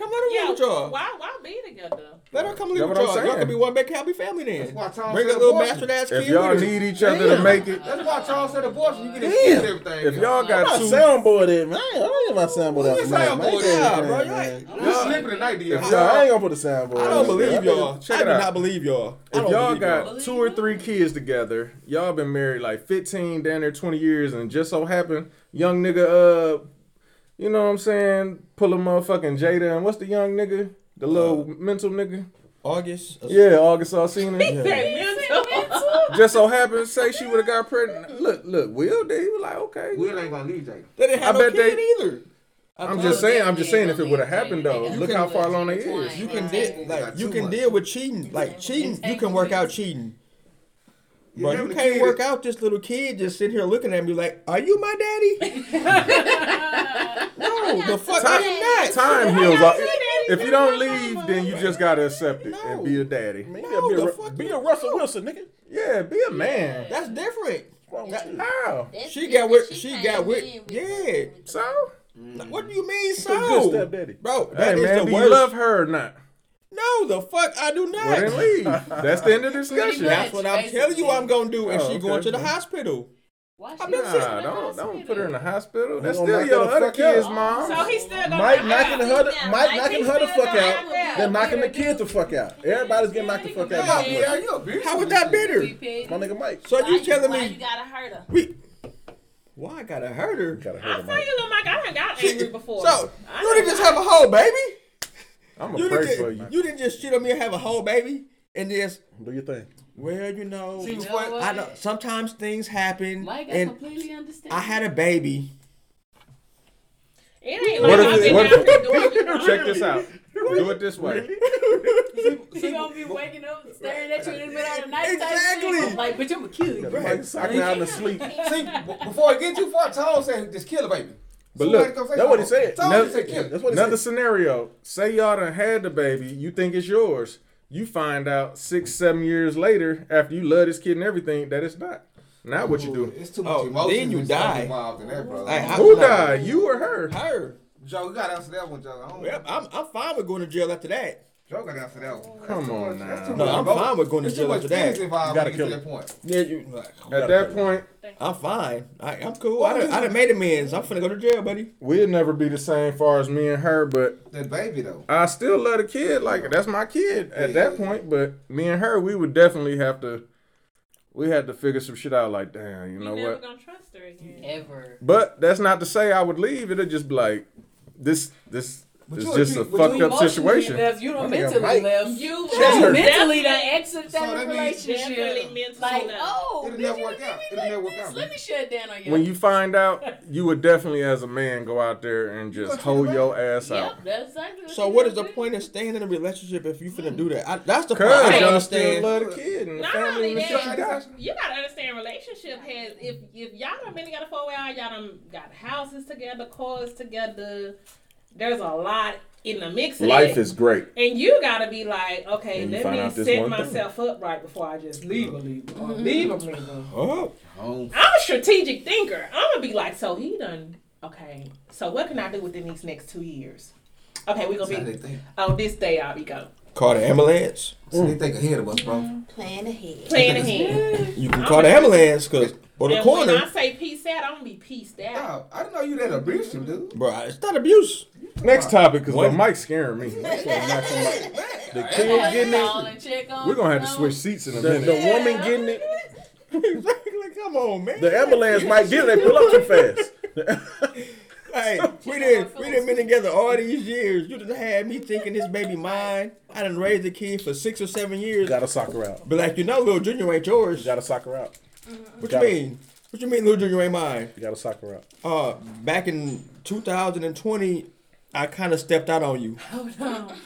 Come let her Yeah, live with y'all. why why be together? Let her come That's live with what I'm y'all. Y'all saying. can be one big happy family That's then. why Charles Bring a little abortion. bastard ass kid. If y'all need each other to make it, That's why Charles said abortion. You get Damn. excuse everything. if y'all I'm got two, soundboard it, man. I don't get my soundboard out Who soundboard man. it? Yeah, bro, man. you You sleeping tonight, D. If I y'all- ain't gonna put the soundboard. I don't believe y'all. Check I it do not believe y'all. If y'all got two or three kids together, y'all been married like 15, down there 20 years, and just so happen, young nigga, uh, you know what I'm saying, pull a motherfucking Jada, and what's the young nigga? The uh, little mental nigga? August. Yeah, August Alsina. That mental. just so happens, say she would have got pregnant. Look, look, Will did. He was like, okay. Will ain't gonna leave Jada. They didn't have I no bet kid they- either. I'm just saying, I'm just saying if it would have happened though. You Look can- how far along they is. You can deal like you can deal with cheating. Like cheating, you can work out cheating. You But you can't kid- work out this little kid just sitting here looking at me like, "Are you my daddy?" *laughs* no, the fuck I am not. Time heals all. If you don't leave, then you just gotta accept it and be a daddy. Man, No, be, the a, fuck be a Russell Wilson, nigga. Yeah, be a man. That's different. How? That's She got different. with. She came got with. in Yeah. So, mm. What do you mean, a good so? stepdaddy. Bro, hey that is man, the do worst. you love her or not? No, the fuck I do not. Well, then leave. That's the end of the discussion. That's what I'm telling you. I'm gonna do, and Oh, she okay. going to the hospital. Why I've she been not sitting- Nah, don't don't put her in the hospital. That's gonna still knock your other fuck kid's out. mom. So he's still gonna Mike knocking her her, the, Yeah, Mike Mike knocking her the fuck out. knock her out. Then knocking the kid the fuck out. Everybody's getting knocked the fuck out. Yeah, by yeah, Mike. you abusive. How was that bitter? My nigga Mike. So you telling me you gotta hurt her? we? Why I gotta hurt her? Gotta hurt I'll him, you, little Mike, I done got angry before. So you didn't done just have a whole baby. I'm You gonna pray didn't, for just, you. you didn't just shit on me and have a whole baby, and just Do your thing. well, you know, See You know what? what? I know sometimes things happen, Mike, I and completely understand. I had a baby. It ain't What like if- I've been what down if- here doing it. *laughs* Check this out. Do it this way. *laughs* He gonna be waking up, staring at you in the middle of the night. type Exactly. shit. I'm like, bitch, I'm gonna kill you. Mike sucking out in the sleep. *laughs* See, before I get too far, Tom said just kill the baby. But Somebody look, come That's what he said. Tom Another- just said kill. That's what he said. Another said. scenario. Say y'all done had the baby. You think it's yours. You find out six, seven years later, after you love this kid and everything, that it's not. Now what you do? It's too much Oh, emotion then you die. involved in that, bro. Hey, I- Who died? You or her? Her. Joe, you gotta answer that one, Joe. I don't Well, I'm I'm fine with going to jail after that. Joe gotta answer that one. Come That's on much- that's now. too No, much I'm fine with going to There's too jail much after that. involved You when gotta get to kill that point. Yeah, you, At that point, I'm fine. I, I'm cool. I done, I done made amends. I'm finna go to jail, buddy. we'll never be the same far as me and her, but That baby though. I still love the kid. Like that's my kid at that point. But me and her, we would definitely have to. We had to figure some shit out. Like, damn, you know You never what? gonna trust her again. Ever. But that's not to say I would leave. It'll just be like, this, this, But is you- just you- a fucked up situation. Left, you don't mentally Mike. left. You You mentally done exited So that that relationship. definitely mentally Like, left. oh, It'll never work out. It'll never work out, Let me shut down on you. When you find out, you would definitely, as a man, go out there and just hold your ass out. Yep, that's exactly what So you what gotta is the point of staying in a relationship if you finna do that? I, that's the part I Cause don't y'all still understand. love the kid and the Not family and the shit you got. you gotta understand relationship has if if y'all done been together for a while, y'all done got houses together, cars together. There's a lot in the mix. Of Life that. is great. And you gotta be like, okay, And let me set one thing. myself up right before I just leave a mm-hmm. leave a- or leave a leave. Oh, I'm a strategic thinker. I'm gonna be like, so he done. Okay, so what can I do within these next two years? Okay, we That's how gonna they be on this day. I'll be go. call the ambulance. So they think ahead of us, bro. Mm-hmm. Plan ahead. Plan ahead. You can mm-hmm. call the ambulance because or the and when. I say peace out, I'm gonna be peaced out. Wow, I didn't know you that abusive, dude. Bro, it's not abuse. Next topic, because What? the mic's scaring me. *laughs* The kid getting it. and check on We're gonna have to switch seats in a minute. the woman getting it. *laughs* exactly. Come on, man. The ambulance might get it. They pull up too fast. *laughs* Hey, we didn't we didn't been together all these years. You done had me thinking this baby mine. I didn't raise the kid for six or seven years. Gotta sock her out. But like you know, little Junior ain't yours. Gotta sock her out. What you mean? What you mean, little Junior ain't mine? You gotta sock her out. Uh, back in 2020, I kind of stepped out on you. *laughs* Hold on. *laughs*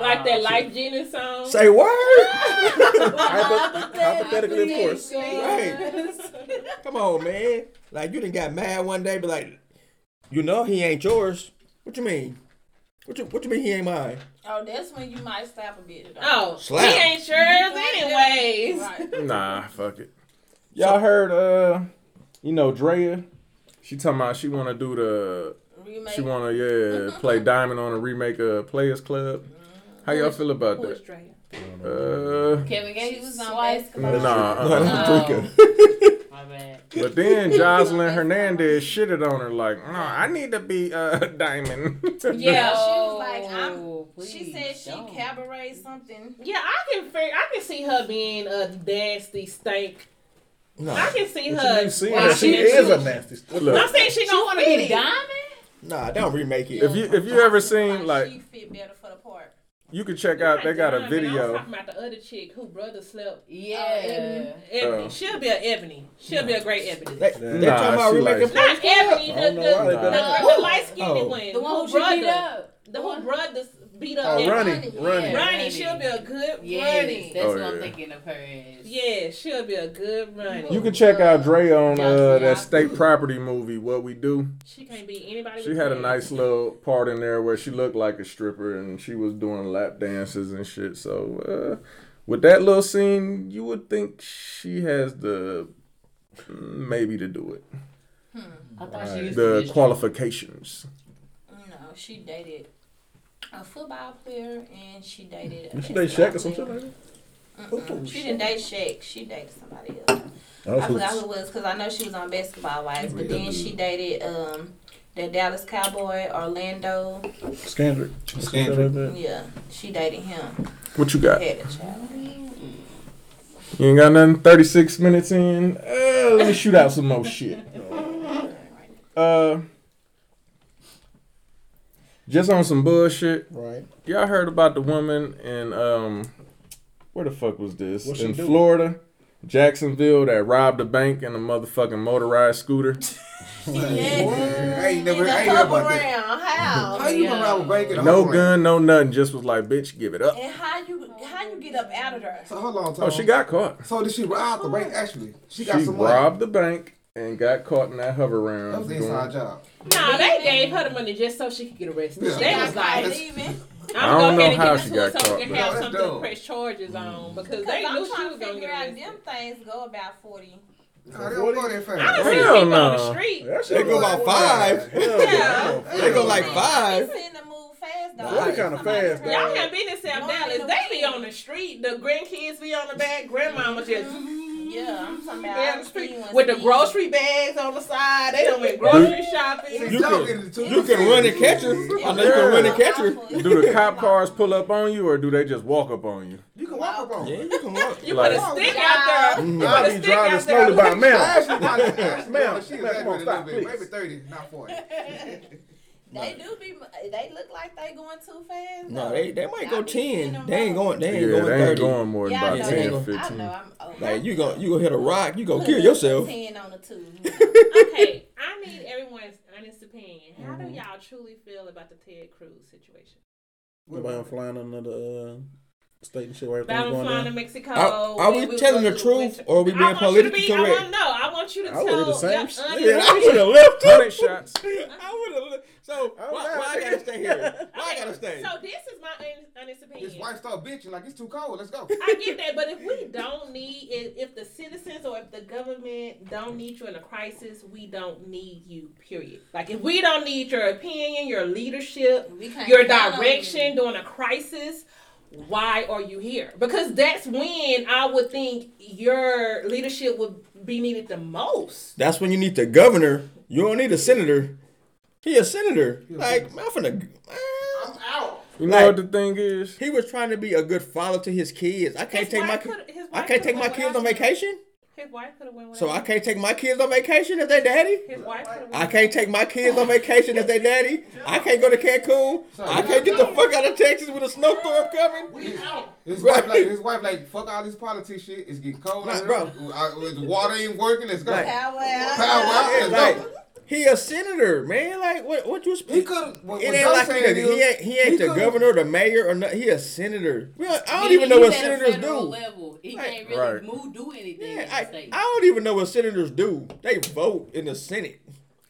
Like that Life Genius song. Say word. Hypo- *laughs* hypothetically, of course. Right. Come on, man. Like you didn't got mad one day, but like, you know he ain't yours. What you mean? What you What you mean he ain't mine? Oh, that's when you might slap a bitch. Oh, Slap. he ain't yours anyways. Right. Nah, fuck it. Y'all heard, uh, you know, Draya? She talking about she want to do the, Remake. she want to, yeah, *laughs* play Diamond on a remake of Players Club. How y'all feel about Who is that? Draya? Uh, Kevin Gates was was on on basketball. nah. *laughs* That's. My bad. *laughs* But then Joseline Hernandez shitted on her like, no, I need to be uh, Diamond. Yeah, she was like, I'm. Oh, She said she don't. cabaret something. Yeah, I can figure, I can see her being a nasty stank. No, I can see What her. you see washing her? She and is a nasty. Look, I'm saying she She gonna want to be it. diamond? Nah, don't remake it. if you if you ever seen like, she fit better for the part. you can check out. They got a I was video. talking about the other chick who brother slept. Uh, yeah. Ebony. Oh. She'll be an Ebony. She'll be a great Ebony. They, they Nah, talking about she remaking. Not Ebony, the, the, know why they the, the, the light skinned Oh. one. The one who who she beat brother. up. The whole brothers beat up Oh, Ebony. running, running. Yeah. Ronnie, she'll be a good Yes, Ronnie. that's Oh, what I'm yeah. thinking of her as. Yeah, she'll be a good Ronnie. You can check out Draya on uh, that state property movie. What we do. She can't be anybody. She had a nice little part in there where she looked like a stripper and she was doing lap dances and shit. So uh, with that little scene, you would think she has the maybe to do it. I thought she used The qualifications. No, she dated a football player and she dated. A She they Shaq or some shit like that. Mm-mm. She didn't date Shaq. She dated somebody else. Oh, I so- forgot who it was because I know she was on Basketball Wives, but then she dated um the Dallas Cowboy Orlando. Scandrick. Scandrick. Yeah, she dated him. What you got? Had a child. You ain't got nothing. Thirty six minutes in. Uh, let me shoot out some more shit. *laughs* Uh, just on some bullshit. Right. Y'all heard about the woman in um, where the fuck was this? What in do? Florida, Jacksonville, that robbed a bank in a motherfucking motorized scooter. *laughs* I ain't never, In ain't heard couple about that. how? How you gonna rob a bank in No gun, no nothing. Just was like, bitch, give it up. And how you how you get up out of there? So hold on, Tom. Oh, she got caught. So did she rob the bank? Actually, she got She some money. robbed the bank and got caught in that hover That round. was the doing- inside job. Nah, they gave her the money just so she could get arrested. Yeah. They was like, leaving. I I'm don't know go ahead how she give it got to her so caught, we can but- have something dope. to press charges on mm. because Cause they I'm knew she was gonna get out arrested. them things go about forty. Nah, they don't go that I fast. done seen Hell people on the street. That They go about five. Yeah. *laughs* They go like They five. seem to move fast though. Forty Like, kinda fast, heard- Y'all have been in South One Dallas. They be on the street. The grandkids be on the back. Grandmama just mm-hmm. Yeah, I'm talking about. be on I the street with the grocery bags on the side. They done went grocery shopping. You can, you can run and catch her. I know you can run and catch her. Do the cop cars pull up on you, or do they just walk up on you? You can walk up on. Yeah, you can walk. You Like- put a stick out there. You put I a be driving slowly by man. Actually, probably, actually, Ma'am, she ma'am, come on, a little stop, bit. please. Maybe thirty, not forty. *laughs* They do be. They look like they going too fast. No, though. they they might go Y'all be seeing ten. They ain't going. They ain't yeah, going they ain't thirty. going more than Y'all about know 10, they- I know. I'm old. Like you go, you go hit a rock. You go Put kill yourself. Ten on the two. Okay, I need everyone's honest opinion. How do y'all truly feel about the Ted Cruz situation? Nobody on flying another uh, state and shit where everything's going flying to. Mexico. Are, are we when telling the truth when- or are we being want politically be- I correct? want, know. I want you to I tell. would do the same your Yeah, I would have left. Hundred shots. *laughs* I would have. So why, why I gotta nigga. stay here? *laughs* Why I gotta stay? So this is my hon- honest opinion. His wife started bitching like it's too cold. Let's go. I get that, but if we don't need, if, if the citizens or if the government don't need you in a crisis, we don't need you. Period. Like if we don't need your opinion, your leadership, your direction during a crisis, why are you here? Because that's when I would think your leadership would be needed the most. That's when you need the governor. You don't need a senator. He a senator. Like, man, I'm finna, man, I'm out. You know Like- what the thing is? he was trying to be a good father to his kids. I can't His take my wife coulda- I can't take my kids on without- vacation. His wife could have went So I can't take my kids on vacation as their daddy. His wife could I can't take my kids on vacation as their daddy. I can't go to Cancun. I can't get the fuck out of Texas with a snowstorm coming. We out. His wife like his wife like fuck all this politics shit. It's getting cold. Nah, out bro. here. Uh, The water ain't working. Let's go. Like- Power Power out. Let's go. He a senator, man. Like what? What you? He could. What, It what ain't Joe like he, saying is, he ain't he ain't the could've- governor, the mayor, or not. He a senator. We I don't He- even know what senators do. Level. He Right. can't really Right. move, do anything Yeah, in I. I don't even know what senators do. They vote in the Senate.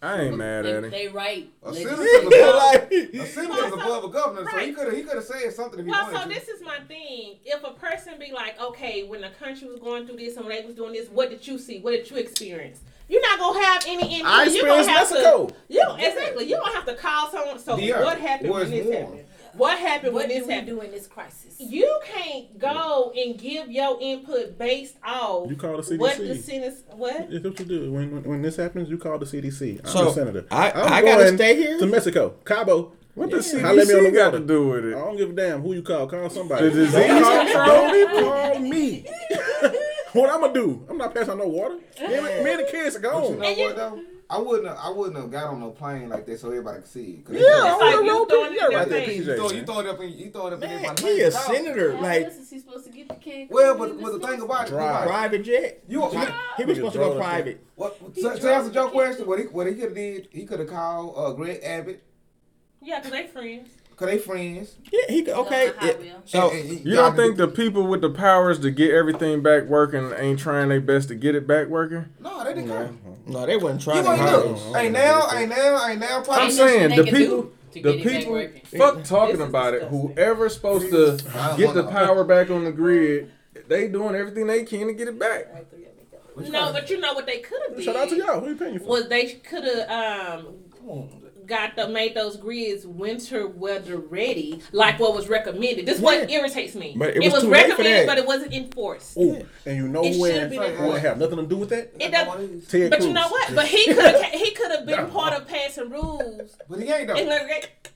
I ain't mad at him. they right. A legislation. senator's above, *laughs* like, a senator's above a governor, so he could have he could have said something if he Well, wanted so to. this is my thing. If a person be like, okay, when the country was going through this and when they was doing this, what did you see? What did you experience? You're not gonna have any input. I You're gonna experienced have Mexico. to. You don't- exactly. You don't have to call someone. So Yeah. what happened Where's when this war? happened? What happened What when do this we happened? do in this crisis? You can't go and give your input based off You call the CDC. what the Senate what. That's what you do. When, when when this happens, you call the CDC. I'm So, a senator. I- I'm I gotta stay here? to Mexico, Cabo. What the Yeah. Holla at me on CDC the got to do with it? I don't give a damn who you call. Call somebody. The disease Don't control? don't even call me. *laughs* what I'm gonna do? I'm not passing out no water. Me and, me and the kids are But you know what though? I wouldn't have, I wouldn't have got on no plane like that so everybody could see it. 'Cause Yeah, it's I It's like you know throwing it yeah, right there, face. You PJ. throw, you throw it up in, you throw it up in man, everybody's he a senator. How Like is he supposed to get the Cancun? Well, but, in but the thing mess? about it, Drive. private jet. you, you, He was supposed to go private. what, to, to answer your question, what he what he could have did, he could have called uh, Greg Abbott, Yeah, because they friends. Cause they friends. Yeah, he could. Okay. Yeah. So And- and You y'all don't think the people with the powers to get everything back working ain't trying their best to get it back working? No, they didn't come. no, they wasn't You trying to ain't look. him. Ain't now, ain't now, ain't now. I'm saying the people, to the get people, working. fuck talking This is about it. disgusting. Whoever's supposed to get the power back on the grid, they doing everything they can to get it back. No, but you know what they could have did. Shout out to y'all. Who you paying for? was they could have um got the made those grids winter weather ready, like what was recommended. This is what irritates me. But it was too late for recommended, that. but it wasn't enforced. Ooh, and you know where It when should've been who ain't have nothing to do with that? It does, Ted but Cruz. you know what? But he could have he could have been *laughs* part of passing rules. But he ain't though.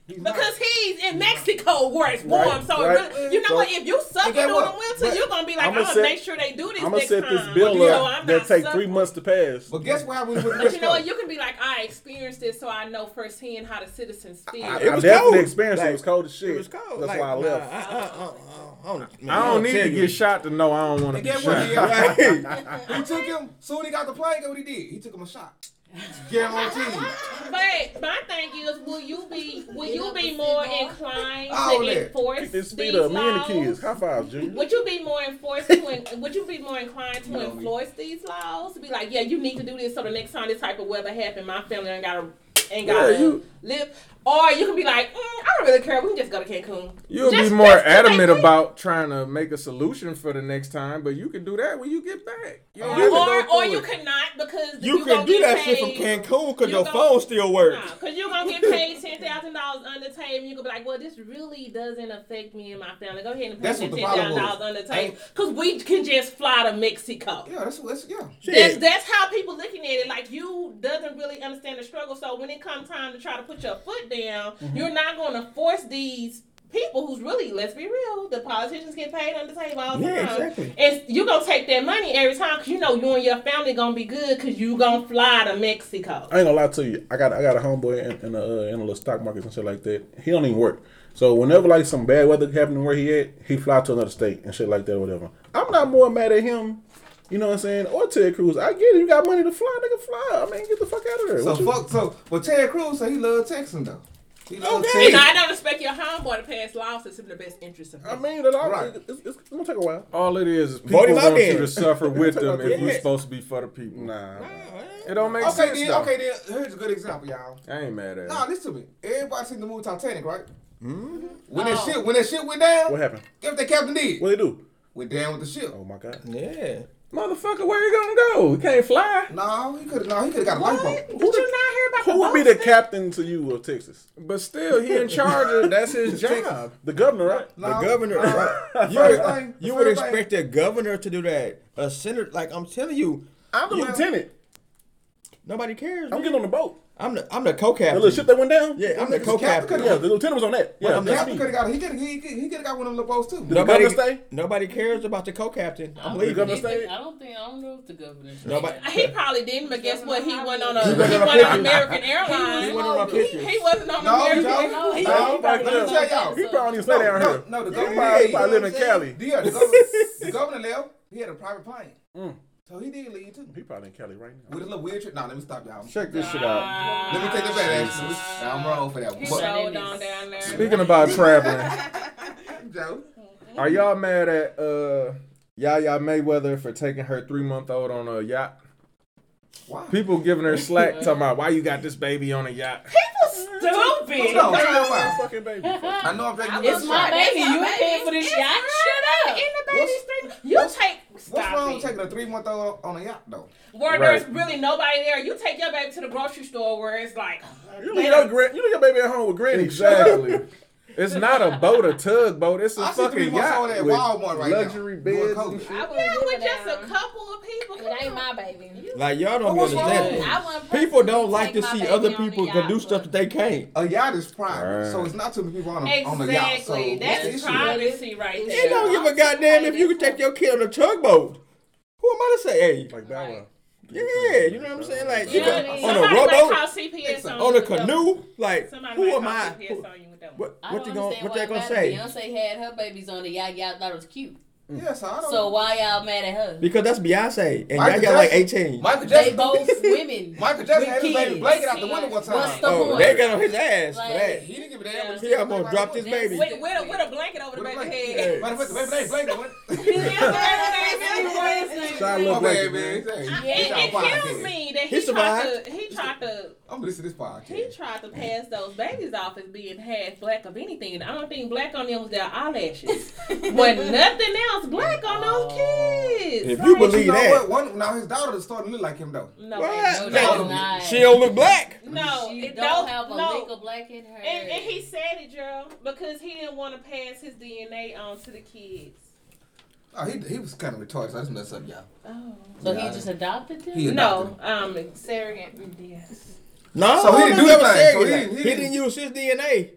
And like, He's not. because he's in Mexico where it's warm, Right, so it right. really, you know So- what? If you suck And guess during what? the winter, But you're gonna be like, I'm I'ma oh, set- make sure they do this I'm gonna next set time. this bill Well, up I'm that take suffering. three months to pass. But guess what happened with But you know what? You can be like, I experienced this, so I know firsthand how the citizens feel. I, It I was definitely cold. experienced it. Like, It was cold as shit. It was cold. That's like, why I nah, left. I, I, I, I, I don't, I don't need to get shot to know I don't want to And be guess what? He, shot. *laughs* He took him soon. He got the plane. Guess what he did? He took him a shot. Guaranteed. But my thing is, will you be will you be more inclined All to that. enforce Keep this these speed up. Me and the laws? kids. High five, Junior. Would you be more enforced to en- would you be more inclined to enforce these laws? To be like, yeah, you need to do this so the next time this type of weather happen, my family ain't gotta ain't gotta you- live. Or you can be like, mm, I don't really care. We can just go to Cancun. You'll Just- be more adamant about trying to make a solution for the next time, but you can do that when you get back. You don't Or, have to go or, or you it. cannot because You, gonna can do that paid, shit from Cancun because you your gon- phone still works. Nah, cause you're gonna get paid ten thousand dollars under the table. and You gonna be like, well, this really doesn't affect me and my family. Go ahead and pay That's me what the ten thousand problem dollars was. under the table, cause we can just fly to Mexico. Yeah, that's that's yeah. That's, that's how people looking at it. Like you doesn't really understand the struggle. So when it comes time to try to put your foot down, Mm-hmm. you're not going to force these people who's really, let's be real, the politicians get paid on the table all the Yeah, time. exactly. And you're gonna take that money every time because you know you and your family gonna be good because you gonna fly to Mexico. I ain't gonna lie to you. I got I got a homeboy in, in the uh, in the little stock markets and shit like that. He don't even work. So whenever like some bad weather happening where he at, he fly to another state and shit like that or whatever. I'm not more mad at him. You know what I'm saying? Or Ted Cruz. I get it. You got money to fly, nigga. Fly. I mean, get the fuck out of there. So What you- fuck. So, but Ted Cruz said he loved Texan though. He loved Okay. And Texan. I don't expect your homeboy to pass laws that's in the best interest of I him. mean, that all, Right. it's, it's, it's gonna take a while. All it is is people Vote him want you to suffer with them if Yeah. we're supposed to be for the people. Nah. It don't make Okay, sense then. though. Okay, then. Here's a good example, y'all. I ain't mad at it. Nah, listen to me. Everybody seen the movie Titanic, right? Mm-hmm. When that Oh. shit, when that shit went down, What happened? guess what the captain did? What they do? Went down with the ship. Oh my god. Yeah. Motherfucker, where you gonna go? He can't fly. No, he could. No, he could have got a lifeboat. Who Did the, you not hear about Who would be the captain to you of Texas? But still, he in charge of. *laughs* That's his job. The governor, right? No, the governor. Right? you would, *laughs* thing, you would expect a governor to do that. A senator, like I'm telling you, I'm the lieutenant. Nobody cares. I'm man. getting on the boat. I'm the I'm the co-captain. The little ship that went down. Yeah, I'm the co-captain. Yeah, the lieutenant was on that. Yeah, well, the captain could have got. He could he he could have got one of the boats too. Did nobody the stay. Nobody cares about the co-captain. I'm leaving. Governor stay. I don't think I don't know if the governor. Nobody. He probably didn't. But guess what? He went on a he went on American Airlines. He went on a picture. He wasn't on American. No, no, He probably didn't stay down here. No, the governor probably live in Cali. Yeah, the governor left. He had a private plane. Mm. So he did leave too. He probably in Cali right now. With a little weird trip. Nah, let me stop y'all. Check this shit out. Let me take the back. I'm wrong for that. He down there. Speaking about traveling, Joe. are y'all mad at uh Yaya Mayweather for taking her three month old on a yacht? Why? People giving her slack, talking about why you got this baby on a yacht. Stupid. No, no, no. fucking baby. *laughs* I know I'm taking the It's my baby. You paying for this yacht? Shut up. In the baby's What's- You take What's wrong with taking a three month old on a yacht though? Where right. there's really nobody there. You take your baby to the grocery store where it's like. You leave your, you leave your baby at home with granny. Exactly. *laughs* It's not a boat, a tugboat. It's a I fucking yacht at with Walmart right luxury now. beds. Doing and shit. I yeah, with just down. a couple of people. It ain't my baby. Like y'all don't What's understand. That. People don't like to see other people can do stuff that they can't. A yacht is private, right. so it's not too many people on a, exactly. on a yacht. Exactly, so that's privacy right there. They don't give a goddamn if you can take your kid on a tugboat. Who am I to say? Hey, like that one. Yeah, you know what I'm saying? Like, yeah, on a rowboat, on, on a canoe, like, who am I? with that one. What, what, you gonna, what they gonna say? Beyonce had her babies on it. Y'all, y'all thought it was cute. Mm. Yeah, so I don't. So why y'all mad at her? Because that's Beyonce, and Michael y'all got like eighteen. Michael Jackson. They both *laughs* women. Michael Jackson had his baby blanket out the window one time. What's the oh, point? they got on his ass like, for that. He didn't give a damn. Yeah. He almost right dropped his baby. With, with, a, with a blanket over the baby's head. Matter of fact, the baby blanket. What? Try to look like man. It kills me that he tried to. He tried to. I'm listening to this podcast. He tried to pass those babies off as being half black of anything. I don't think black on them was their eyelashes, *laughs* but nothing else pronounced black on those oh. kids. If you believe you know that, One, now his daughter is starting to look like him though. No, what? no, no she don't look black. No, she it don't, have a no. lick of black in her. And, and he said it, Gerald, because he didn't want to pass his DNA on to the kids. Oh, he, he was kind of retarded. So I just messed up, y'all. Oh, so yeah, he just adopted them? He adopted no, um, surrogate. Mm, yes. No, so he didn't do anything. So he, he, he, didn't use his DNA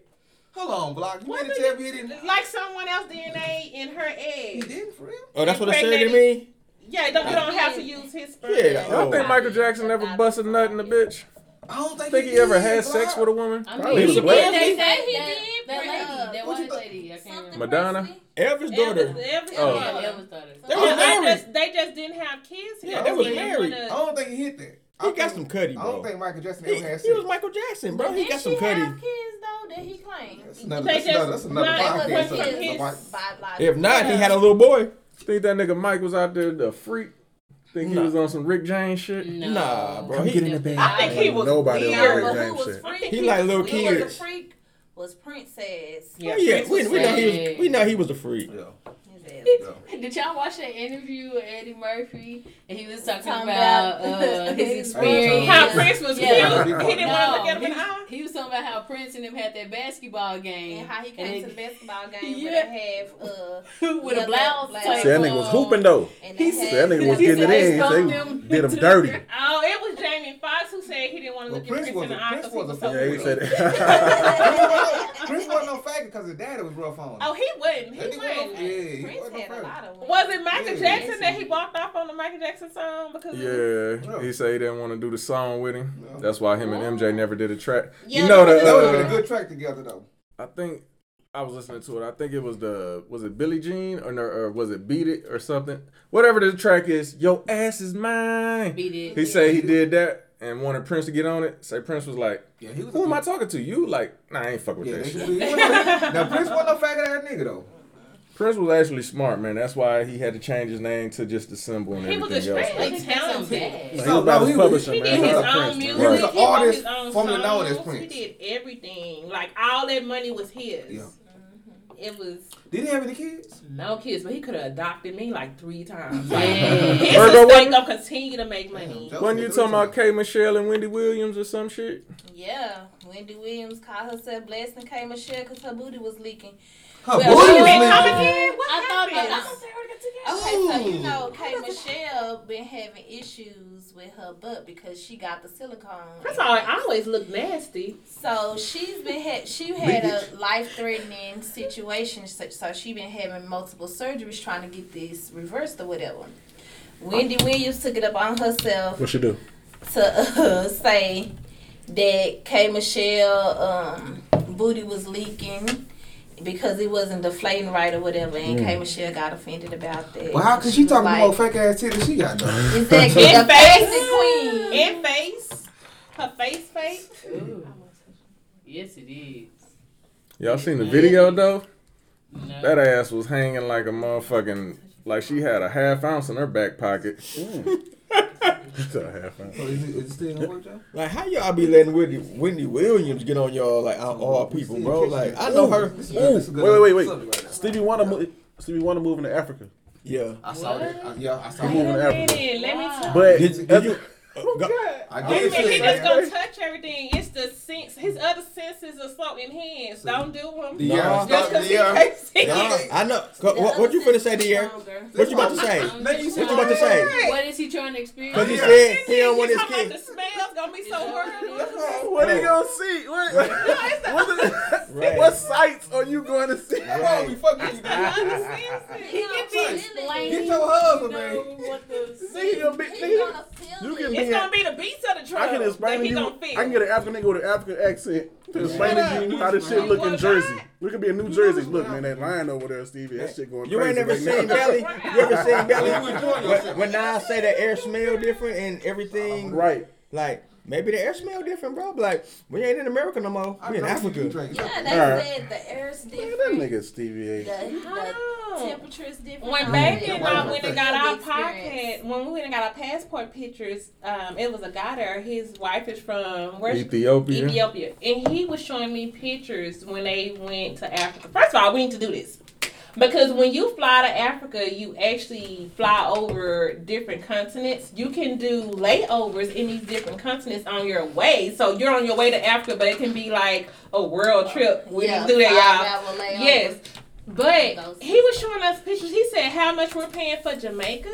Hold on, Block. You mean to tell me it didn't? Like someone else DNA in her egg. He didn't for real? Oh, that's what I said to me? Yeah, don't, you don't have to use his sperm. Yeah, I don't think Michael Jackson ever busted a nut in a bitch. I don't think, think he, he ever had sex with a woman. I mean, Probably he, he did. They say he did. That lady, that one lady, I can't remember. Madonna. Elvis' daughter. Elvis, oh. Elvis daughter. They, oh, married. Just, they just didn't have kids. Yeah, they was married. I don't think he hit that. He I got think, some cutty, bro. I don't think Michael Jackson he, had sex. He was Michael Jackson, bro. He got some cutty. Have kids though that he claimed. That's another, that's just, another, that's another podcast. His, his, if not, he had a little boy. Think that nigga Mike was out there the freak. Think no. he was on some Rick James shit? No. Nah, bro. Come he, get in the bed. I think he was nobody on Rick James shit. He, he like little kids. He Was a freak was princess? Yeah, yeah, Prince we, we know he was. We know he was a freak. Yeah. *laughs* Did y'all watch that interview with Eddie Murphy? And he was talking, talking about, about uh, *laughs* his experience. How Prince was yeah. cute. He didn't no, want to look at him in the eye. He was talking about how Prince and him had that basketball game. And how he came and to the basketball game yeah. *laughs* with a half, uh, with a blouse. See, that nigga was hooping though. He that nigga was getting it in. They them did him dirty. Oh, it was Jamie Foxx who said he didn't want to look at Prince, in the eye. Prince was a Yeah, he said that. Prince wasn't no faggot because his daddy was rough on him. Oh, he wasn't. He wasn't. Yeah, had a lot of. Was it Michael yeah, Jackson that he walked off on the Michael Jackson song because? Yeah, he said he didn't want to do the song with him. No. That's why him and MJ oh. never did a track. Yeah, you know the, that would have been a good track together though. I think I was listening to it. I think it was the was it Billie Jean or, or was it Beat It or something? Whatever the track is, yo ass is mine. Beat it. He yeah. said he did that and wanted Prince to get on it. Say Prince was like, yeah, was Who am I talking to? You like, nah, I ain't fuck with yeah, that shit. *laughs* now Prince wasn't no faggot ass nigga though. Chris was actually smart, man. That's why he had to change his name to just the symbol and he everything else. He was a talented. He, he, he was about his publisher, man. He did his own music. Right. He was an artist, known as Prince. He did everything. Like all that money was his. Yeah. Mm-hmm. It was. Did he have any kids? No kids, but he could have adopted me like three times. He's gonna continue to make money. Damn, Wasn't you talking about K. Michelle and Wendy Williams or some shit? Yeah, Wendy Williams called herself Blessing K. Michelle because her booty was leaking. Her Well, booty she was been leaking. Come again? What I thought happened? that was- Okay, so you know K Michelle been having issues with her butt because she got the silicone. That's all. I always look nasty. So she's been had she had a life threatening situation, so, so she been having multiple surgeries trying to get this reversed or whatever. Wendy Williams took it up on herself What she do? to uh, say that K Michelle um, booty was leaking because it wasn't deflating right or whatever, and mm. K Michelle got offended about that. Well, how could she was talking like, about fake ass titties she got though? *laughs* Exactly, In the face. face queen. In face. Her face fake. Ooh. Yes, it is. Y'all seen the video though? No. That ass was hanging like a motherfucking like she had a half ounce in her back pocket. Mm. She's a half ounce. So is it, is it still gonna work, Joe? Like how y'all be letting Whitney, Whitney Williams get on y'all like out all people, bro? Like I know her. This Ooh, this is a good wait, wait, wait, subject wait. right Stevie Wonder, mo- Stevie Wonder moving to Africa. Yeah. I saw that. I, yeah, I saw He moving to Africa. Let me tell But Did, did you? Uh, go- I Wait a did minute, he just that. gonna touch everything. It's the sense. His other senses are so enhanced. Don't do them. Yeah, Nah. Just because he yeah. can't see Nah. I know. Go- What, what you finna say, Dier? What you about to say? What you about to say? What is he trying to experience? Cause he said he don't want his talking about kids. The smell's gonna be so worried. What are you gonna see? What, what, Right. what sights are you going to see? That's why we fucking you, I dude. understand. He can be. Get your husband, man. know, what the Nigga, gonna be, He nigga, gonna feel you it. can It's gonna be the beats of the drum I can explain to you. I can get an African nigga with an African accent to explain to you how this shit look in Jersey. We could be in New Jersey. Look, man, that line over there, Stevie. That shit going You crazy. ain't never right seen now. Belly? You ever seen *laughs* Belly? You enjoying When, yourself. when Nas say the air smell different and everything, Right. like maybe the air smell different, bro. Like we ain't in America no more. I We in Africa. Yeah, they Alright. said the air's Man, that different. nigga Stevie A. The, the Oh. temperature is different. When all baby that. and I went and got our The pocket, experience. when we went and got our passport pictures, um, it was a guy there. His wife is from where's Ethiopia. Ethiopia, and he was showing me pictures when they went to Africa. First of all, we need to do this because when you fly to Africa, you actually fly over different continents. You can do layovers in these different continents on your way. So you're on your way to Africa, but it can be like a world trip. We Yeah, do that, y'all. Yes. But he was showing us pictures. He said how much we're paying for Jamaica.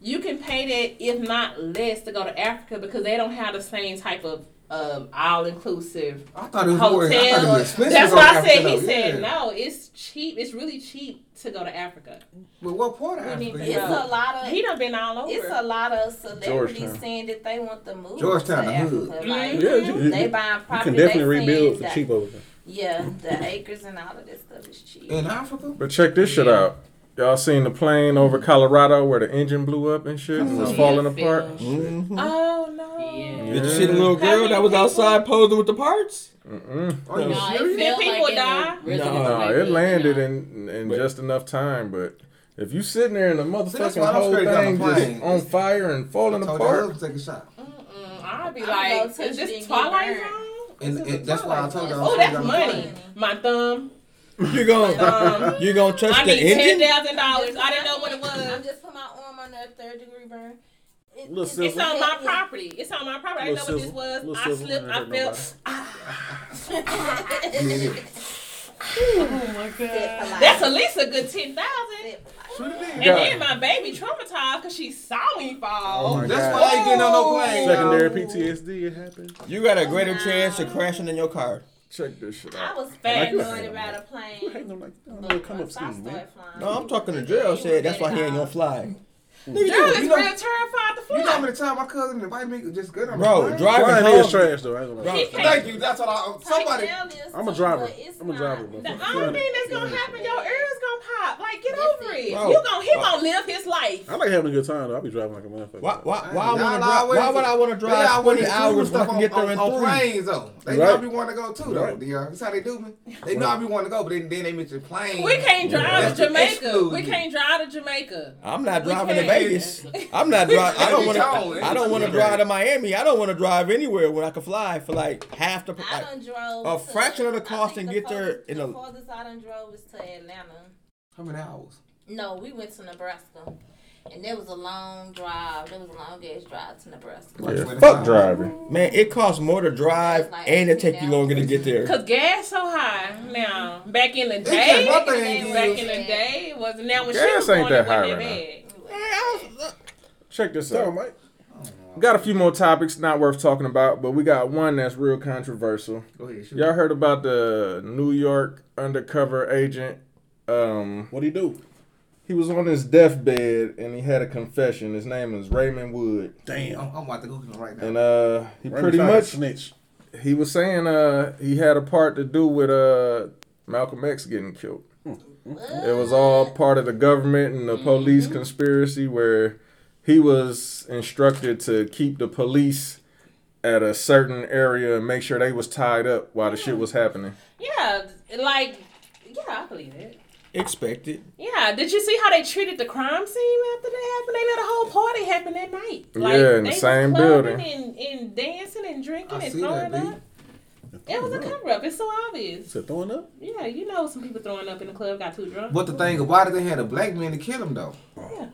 You can pay that, if not less, to go to Africa because they don't have the same type of um, all inclusive I thought it was more. I thought it hotel. was expensive. That's to what I said. Africa, He though, said no, it's cheap. It's really cheap to go to Africa. But what part of Africa? to you It's from? a lot of. He done been all over. It's a lot of celebrities Georgetown. saying that they want to move Georgetown, to the hood. Africa. Like, Mhm. Yeah, you, they you, buying you property. can definitely they saying rebuild for cheap over there. Yeah, the acres and all of this stuff is cheap. In Africa? But check this shit out. Y'all seen the plane over Colorado where the engine blew up and shit and was Yeah, falling film. apart? Mm-hmm. Oh no. Yeah. Did you see the little girl that was outside posing with the parts? Mm-mm. Are you No, it serious? felt people like die? No, No, it landed you in in But- just enough time, but if you sitting there and the motherfucking why whole straight thing just on fire and falling Told your apart, take a shot. Mm-mm. I'd be I'm like, gonna is this Twilight Zone? And, and that's why I told you I was Oh, straight that's money. My thumb. You gonna Um, you gonna touch I the need ten engine? thousand dollars. I didn't know what it was. I'm just put my arm on that third degree burn. It, Little it's- sizzle. It's on my property. It's on my property. I didn't know Little what this was. Little I slipped. I Ain't fell. *laughs* Oh my god. That's at least a good ten thousand. Shoot it. And then my baby traumatized because she saw me fall. Oh my That's God. why I ain't getting on no plane. Secondary. PTSD, it happened. You got a greater chance of crashing in your car. Check this shit out. I was Like paranoid about a You plane. hating on like on But the come up once I started flying. No, I'm talking to Gerald said that's why he ain't gonna fly. Nigga, Girl is you real know, terrified to fly. You know how many times my cousin invited me to just get on bro, the driving Flying home. is trash though. I ain't gonna. Bro, She Thank you. That's what I. Somebody. I'm a driver. I'm a driver. bro. The only thing that's gonna happen, your ears gonna pop. Like, get over it it. Bro. You gon' he gonna live his life. I like having a good time though. I be driving like a motherfucker. Why, why, why, I wanna drive, why would I want to drive 20 hours when I stuff can get there in on, on three? planes though. They know Right. I be wanting to go too though. Right. That's how they do me. They know I be wanting to go, but then, then they mention planes. We can't drive to to Jamaica. We can't drive to Jamaica. I'm not driving to can't. Vegas. I'm not driving. I don't want to. I don't want to drive to Miami. I don't want to drive anywhere when I can fly for like half the. I done drove a to- fraction of the cost and the get there farthest- in the a- farthest I done drove is to Atlanta. How many hours? No, we went to Nebraska. And there was a long drive. There was a long ass drive to Nebraska. Like Yeah, fuck hours. driving. man, it costs more to drive like and it take you longer to get there. Cause gas so high now. Back in the day, back in the day, it wasn't now when she Gas was ain't going, that high that right bad. Check this out. Mike. Got a few more topics not worth talking about, but we got one that's real controversial. Go ahead, shoot. Y'all heard about the New York undercover agent? Um, What do you do? he was on his deathbed and he had a confession. His name is Raymond Wood, Damn. I'm, I'm about to Google him right now. and uh, he Raymond pretty Shot much snitch. he was saying uh he had a part to do with uh Malcolm X getting killed. It was all part of the government and the mm-hmm. police conspiracy where he was instructed to keep the police at a certain area and make sure they was tied up while the shit hmm. was happening. Yeah, like yeah, I believe it. Expected. Yeah, did you see how they treated the crime scene after that happened? They let a whole party happen that night. Yeah, in the they same clubbing building. And, and dancing and drinking I and see that, throwing B. up. It was a cover up. It's so obvious. Said throwing up? Yeah, you know some people throwing up in the club got too drunk. But the thing why did they have a black man to kill him though. Yeah.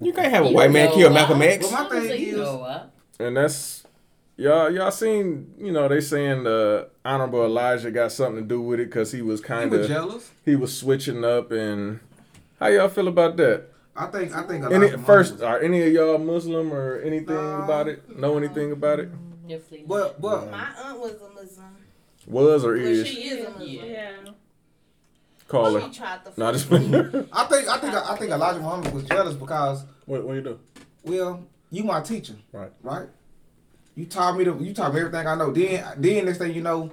You can't have a You white man kill what? Malcolm X. Well, my thing So you is, know? And that's y'all y'all seen, you know, they saying the honorable Elijah got something to do with it cuz he was kind of jealous. he was switching up and how y'all feel about that? I think I think a lot Any of first, are any of y'all Muslim or anything No. about it? Know anything about it? Definitely. But but My aunt was a Muslim. Was or Well, is? she is a Muslim. Yeah. Call She her. tried to No, just fuck me. *laughs* I think I think I think Elijah Muhammad was jealous because What, what do you do? well, you my teacher, Right. right? You taught me to you taught me everything I know. Then then next thing you know,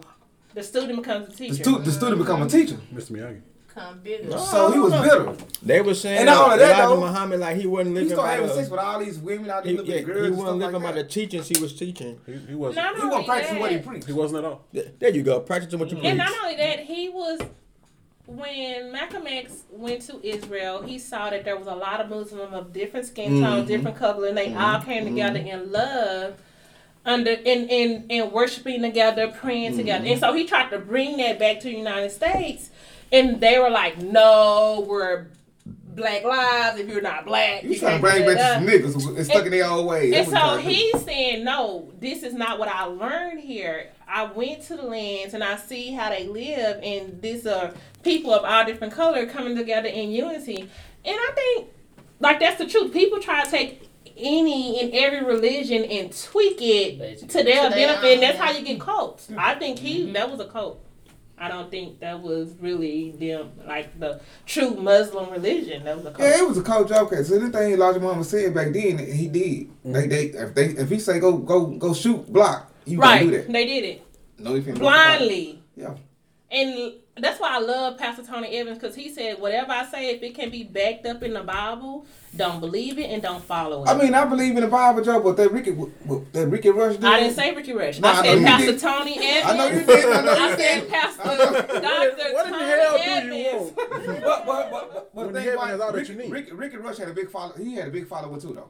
The student becomes a the, teacher. stu- the student become a teacher. Mr. Miyagi. Come bigger. So he was bitter. They were saying And not that only that, Elijah though, Muhammad like he wasn't living. He living started having sex with all these women, all these he, yeah, girls. he wasn't stuff living like by the teachings he was teaching. He, he wasn't. Not He wasn't practicing what he preached. He wasn't at all. There you go. Practicing what you preach. And not only that, he was when Malcolm X went to Israel, he saw that there was a lot of Muslims of different skin tones, Mhm. different color, and they mm-hmm. all came together mm-hmm. in love under in in in worshiping together, praying mm-hmm. together. And so he tried to bring that back to the United States and they were like, No, we're black lives if you're not black. You you trying to bring back that." to some niggas and stuck in their old ways. And so you trying to do. he's saying, no, this is not what I learned here. I went to the lands and I see how they live, and these are people of all different color coming together in unity. And I think, like, that's the truth. People try to take any and every religion and tweak it to their To their benefit, and that's how you get cults. I think he mm-hmm. that was a cult. I don't think that was really them like the true Muslim religion. That was a cult. Yeah, it was a coach. Okay, so anything Elijah Muhammad said back then, he did. They, mm-hmm. they, if they, if he say go, go, go shoot, block, you right? can do that. They did it No, if you blindly. Yeah. And that's why I love Pastor Tony Evans because he said, whatever I say, if it can be backed up in the Bible, don't believe it and don't follow it. I mean, I believe in the Bible, Joe, but that Ricky, what, that Ricky Rush did. I didn't say Ricky Rush. Nah, I I said Pastor did. Tony Evans. I know you did. I know you I did. said Pastor Dr. *laughs* What in the Tony hell do you want? But, but, but, but, but When the you thing about it's all that Ricky, you need. Ricky, Ricky Rush had a big follow. He had a big follower too, though.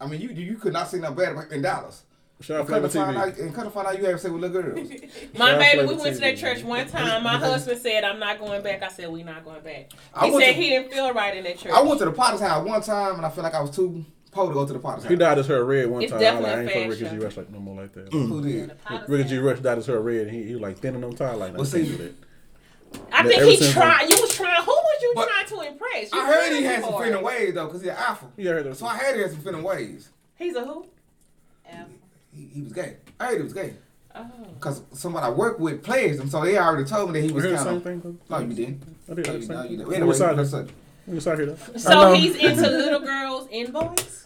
I mean, you you could not see no better in Dallas. Shout out And come to Flavor find TV. out, and come to find out, you have sex with little girls. *laughs* My Shout baby, we Flavor went to TV, that church one time. My husband said, I'm not going back. I said, we're not going back. He went said to- he didn't feel right in that church. I went to the Potter's house one time, and I feel like I was too poor to go to the Potter's house. He dyed his hair red one It's time. I, like, definitely I ain't fuck Ricky G. fashion. Rush like no more like that. Who mm-hmm. did? Ricky G. Rush dyed his hair red. And he, he was like thinning them time like that. Well, I can't see- do that. I But think he since tried. You was trying. Who was you But- trying to impress? You I heard he had some for feminine ways though, cause he's an alpha. Yeah, I heard. So I heard he had some feminine ways. He's a who? He, he was gay. I heard he was gay. Oh. Cause somebody I work with plays him, so they already told me that he was heard the kind of. thing. No, you didn't. I did. No, you, did. no, you didn't. We Anyway, saw that's it. it. We saw here though. So know. he's into little girls and boys.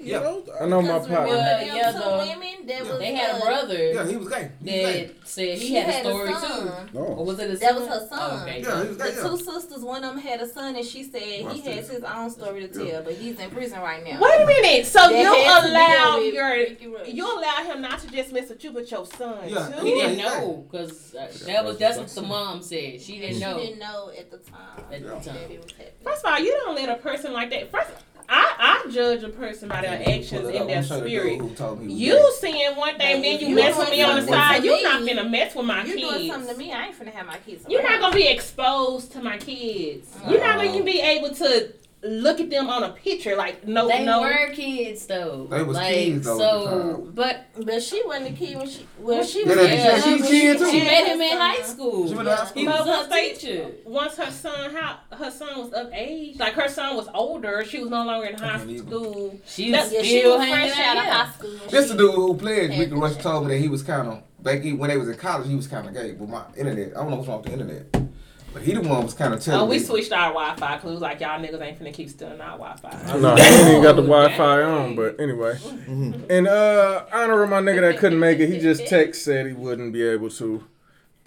You Yeah. know. I know my Because partner. Well, them yeah, two though. women that was They had a brother Yeah, he was gay. He was gay. that said he She had a had a story son. too. No. Or was it a That son? was her son. Okay. Yeah, he was gay, The two sisters, one of them had a son, and she said Watch he has his own story to tell, Yeah. but he's in prison right now. Wait a minute. So That you had to allow your you allow him not to just mess with you, but your son Yeah, too. He didn't he's know because uh, that was that's what the mom said. She didn't know. she didn't know at the time at the that time. it was happening. First of all, you don't let a person like that. First, I I judge a person by their actions Pull it in up. their I'm sure the dude spirit. who told me You gay. saying one thing, then you You mess with me on the side. to You're not gonna mess with my You doing kids. something to me? I ain't finna have my kids. You're not gonna be exposed to my kids. You're not gonna uh-uh. be able to look at them on a picture like no They no. were kids though. They was like, kids, though, So, but But she wasn't a kid when she. Well, she was. that- yeah, she- she, she kid too. she met him in high school. She went to high school. He was her teacher. Once her son, how her son was of age, like her son was older, she was no longer in high can't school. She was Yeah, she still was hanging fresh out of high school. This she- the dude who played had Ricky Rush told me that he was kind of back he- when they was in college. He was kind of gay, but my internet. I don't know what's wrong with the internet. But he the one was kind of telling Oh, we me. switched our Wi-Fi because was like y'all niggas ain't finna keep stealing our Wi-Fi. No, he ain't even got the Wi-Fi on, but anyway. And uh, honor my nigga that couldn't make it. He just *laughs* text said he wouldn't be able to.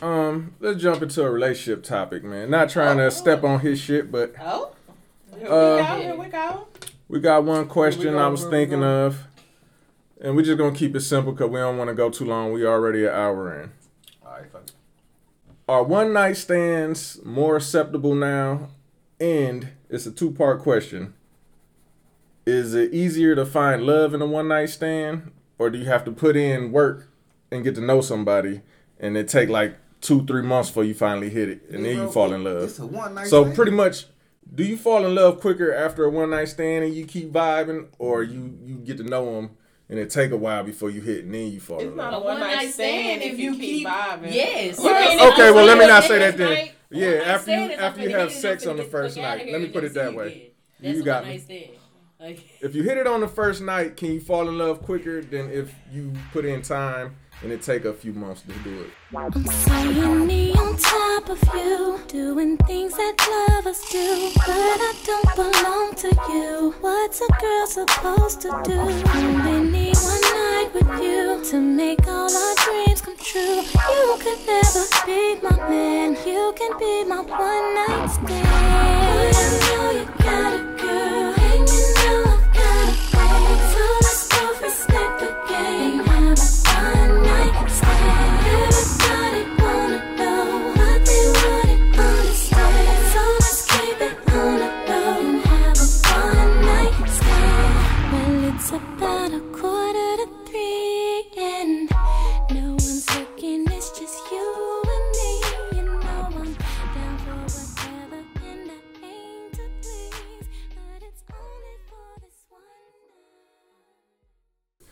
Um, let's jump into a relationship topic, man. Not trying to step on his shit, but Oh, here we Uh, go. Here we go. we got one question go, I was thinking of, and we're just gonna keep it simple because we don't want to go too long. We already an hour in. All right, fuck it. Are one night stands more acceptable now? And it's a two part question. Is it easier to find love in a one night stand? Or do you have to put in work and get to know somebody and it take like two, three months before you finally hit it and then you fall in love? It's a one night. So stand. pretty much do you fall in love quicker after a one night stand and you keep vibing or you you get to know them and it take a while before you hit and then you fall It's in not love? a one night stand if you keep vibing. Yes. Okay, well let me not say that then. Night- Yeah, after you after you have sex on the first get the fuck night. Let me put it that way. You got me. Like, *laughs* *laughs* If you hit it on the first night, can you fall in love quicker than if you put in time and it take a few months to do it? I'm seeing me on top of you, doing things that lovers do, but I don't belong to you. What's a girl supposed to do? Only need one night with you to make all our dreams come true. You never be my man, you can be my one night stand. But I know you got it's about a quarter to three, and no one's looking. It's just you and me. You know I'm down for whatever, and I aim to please, but it's only for this one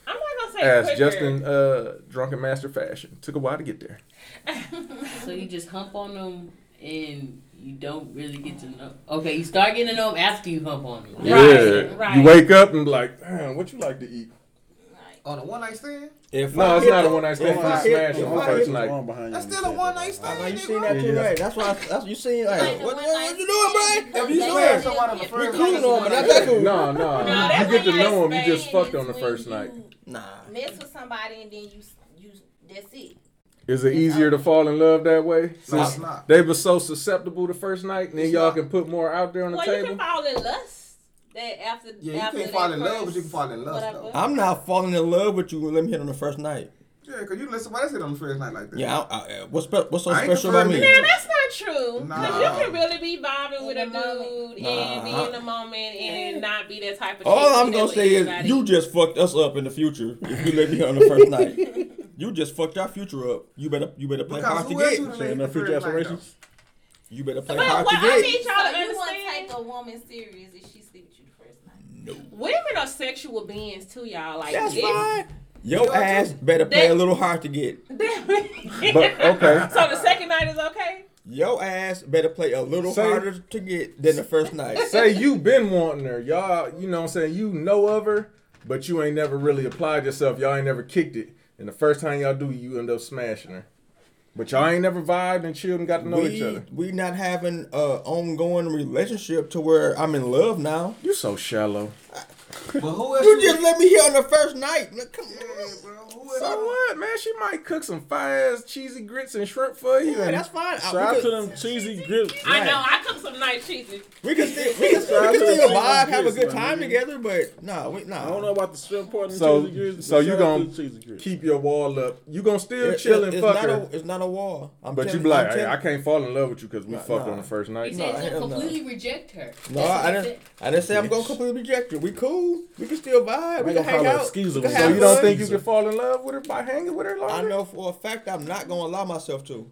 I'm not gonna say As quicker. Justin uh drunken master fashion. Took a while to get there. *laughs* so you just hump on them and you don't really get to know. Okay, you start getting to know them after you hump on them. yeah. right. You wake up and be like, damn, what you like to eat? Right. On a one night stand. If No, I it's not a one night stand. if You I smash if on first hit- night. That's still a one night stand. know you nigga. seen that too, Yeah. right? That's why. That's you seen like Like what, one what, what you doing, stand. Brian? If you They swear did- somebody on the if first you night, cool on me, that's that's cool. No, no. No, you get to know night them, you just fucked on the first night. Nah. Mess with somebody and then you you that's it. Is it easier to fall in love that way? No, Since it's not. they were so susceptible the first night, and then It's y'all not. can put more out there on the Well, you table. can fall in lust. That after Yeah, you after can't fall in love, but you can fall in love. though. I'm not falling in love with you. Let me hit on the first night. Yeah, cause you let somebody else hit on the first night like that. Yeah. I, I, what's spe- what's so I special about me? confirming Now that's not true. Cause Nah. you can really be vibing with a In the moment. dude and be in the moment and not be that type of. All I'm gonna say is you just fucked us up in the future if you let me hit on the first *laughs* night. You just fucked our future up. You better you better play Because hard to get. you done Saying hit no the future first night, though? aspirations. You better play But hard what to I get. need So y'all to you wouldn't understand. take a woman serious if she sleep with you the first night. No. Women are sexual beings too, y'all. Like That's this- fine. Your ass better play a little hard to get. *laughs* But okay, so the second night is okay. Your ass better play a little Say- harder to get than the first night. *laughs* say you been wanting her, y'all. You know what I'm saying? You know of her, but you ain't never really applied yourself. Y'all ain't never kicked it, and the first time y'all do, you end up smashing her. But y'all ain't never vibed and chilled and got to know each other. we not having a ongoing relationship to where I'm in love now. You so shallow. But who else? You just let me hear on the first night. Look, come on. Bro. So what, man? She might cook some fire ass cheesy grits and shrimp for you. Yeah, that's fine. Uh, shout out to them cheesy grits. I know. I cook some nice cheesy. we can still, we can, Shout out we can still vibe, have a good time nigga. together, but no, we, no. I don't know about the shrimp part and So, cheesy grits. so you shout out to gonna cheesy grits. keep your wall up? You gonna still It- chill it- and it's fuck not her? A, it's not a wall. I'm but you telling- be like, I'm hey, I can't fall in love with you because we fucked on the first He night. said he's hell gonna completely reject her. No, I he didn't. said. I didn't say I'm gonna completely reject her. We cool. We can still vibe. We can hang out. excuse me. So So you don't fun. think you can fall in love with her by hanging with her longer? I know for a fact I'm not gonna allow myself to.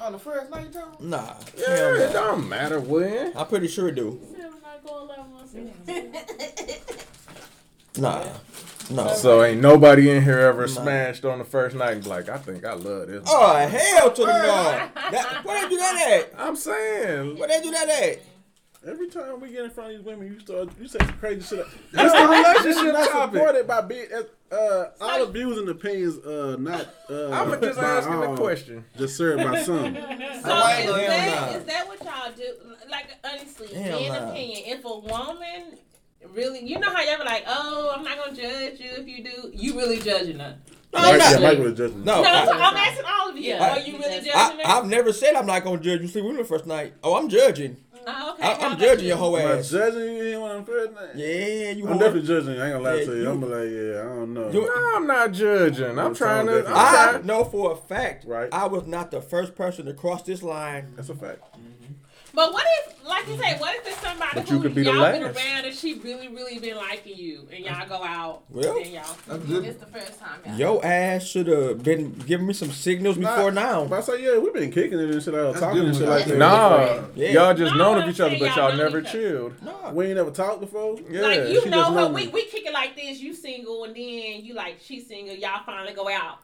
On the first night, Tom? Nah. Yeah, hell it don't matter when. I'm pretty sure it do. I'm not gonna allow myself. Nah. No. So ain't nobody in here ever Nah. smashed on the first night and be like, I think I love this. Oh hell to the no! That, where they do that at? I'm saying. Where they do that at? Every time we get in front of these women, you start you say some crazy shit. *laughs* That's the relationship not topic. supported by big. Uh, all the views and opinions, uh, not. Uh, I'ma just by asking the all, question. Just served by some. *laughs* So Hell is that, is that what y'all do? Like honestly, Hell in nah. opinion, if a woman really, you know how y'all be like, oh, I'm not gonna judge you if you do. You really judging her? No, I'm not. yeah, Mike would have judged. No, no, I- so I'm asking all of you. Yeah. Are you really judging I, I've never said I'm not gonna judge you sleep with me the first night. Oh, I'm judging. Oh, okay. I, I'm judging your whole Am I ass. judging you on the first night? Yeah, you. I'm whore. definitely judging you. I ain't gonna lie Yeah, to you. you- I'm like, yeah, I don't know. You- No, I'm not judging. I'm It's trying to. different. I'm I trying. know for a fact. Right. I was not the first person to cross this line. That's a fact. But what if, like you say, what if it's somebody But who you could be y'all been last. around and she really, really been liking you, and y'all go out, Well, and y'all. That's good. It's the first time. y'all- Your ass should have been giving me some signals before now. But I say, yeah, we've been kicking it and shit out, That's talking and shit like that. Nah, Yeah. y'all just No, known of each other, saying but y'all y'all never chilled. Nah. We ain't never talked before. Yeah, like you she know just her, know we, me. we kick it like this. You single, and then you like she single. Y'all finally go out.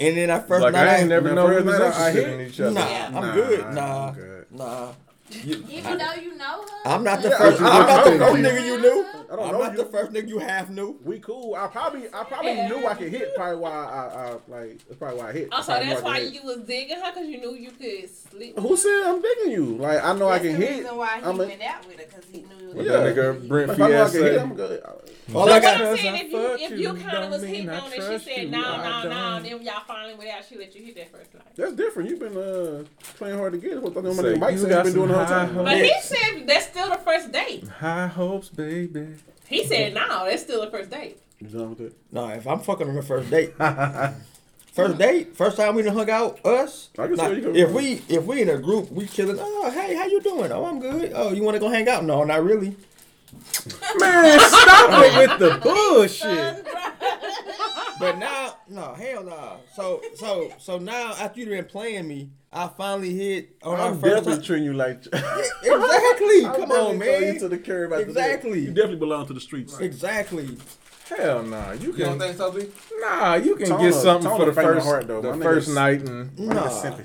And then I first Like night, I ain't never That known we first was night I interested hit- in each other. Nah, I'm good. Nah, good. Nah. You- Even though you know her. I'm not the Yeah, first. I- I'm I- not the I- first I- nigga you knew. I don't I'm know not you. the first nigga you half knew. We cool. I probably, I probably knew I could hit. Probably why I, I, like, that's probably why I hit. Oh, so I knew I that's could why you was digging her because you knew you could sleep. Who said I'm digging you? Like I know I That's can the hit. reason why he I'm a- went out with her because he knew. What Yeah. that nigga Brent If I know I can hit, I'm good. All But I what got, I'm saying, if you if you, you kind of was hitting on it, she said no, no, no, don't. then y'all finally went out. She let you hit that first night. That's different. You've been uh, playing hard to get. What my Say, nigga Mike you said got he's been doing the some whole time. But he said that's still the first date. High hopes, baby. He said no, that's still a first date. You done with it? no, if I'm fucking on the first date, *laughs* first date, first time we done hung out, us. I can nah, you if we if we in a group, we chilling. Oh, hey, how you doing? Oh, I'm good. Oh, you want to go hang out? No, not really. Man, stop *laughs* it with the bullshit. *laughs* But now, no, hell no. So so so now after you've been playing me, I finally hit on our I'm first. definitely treating you like. *laughs* Exactly. *laughs* Come on, man. you man. to the curb after that. Exactly. You definitely belong to the streets. Exactly. Hell nah, you can. You don't think so, B? Nah, you can Tone get of- something for the first, heart, though. the first night, and Nah. sent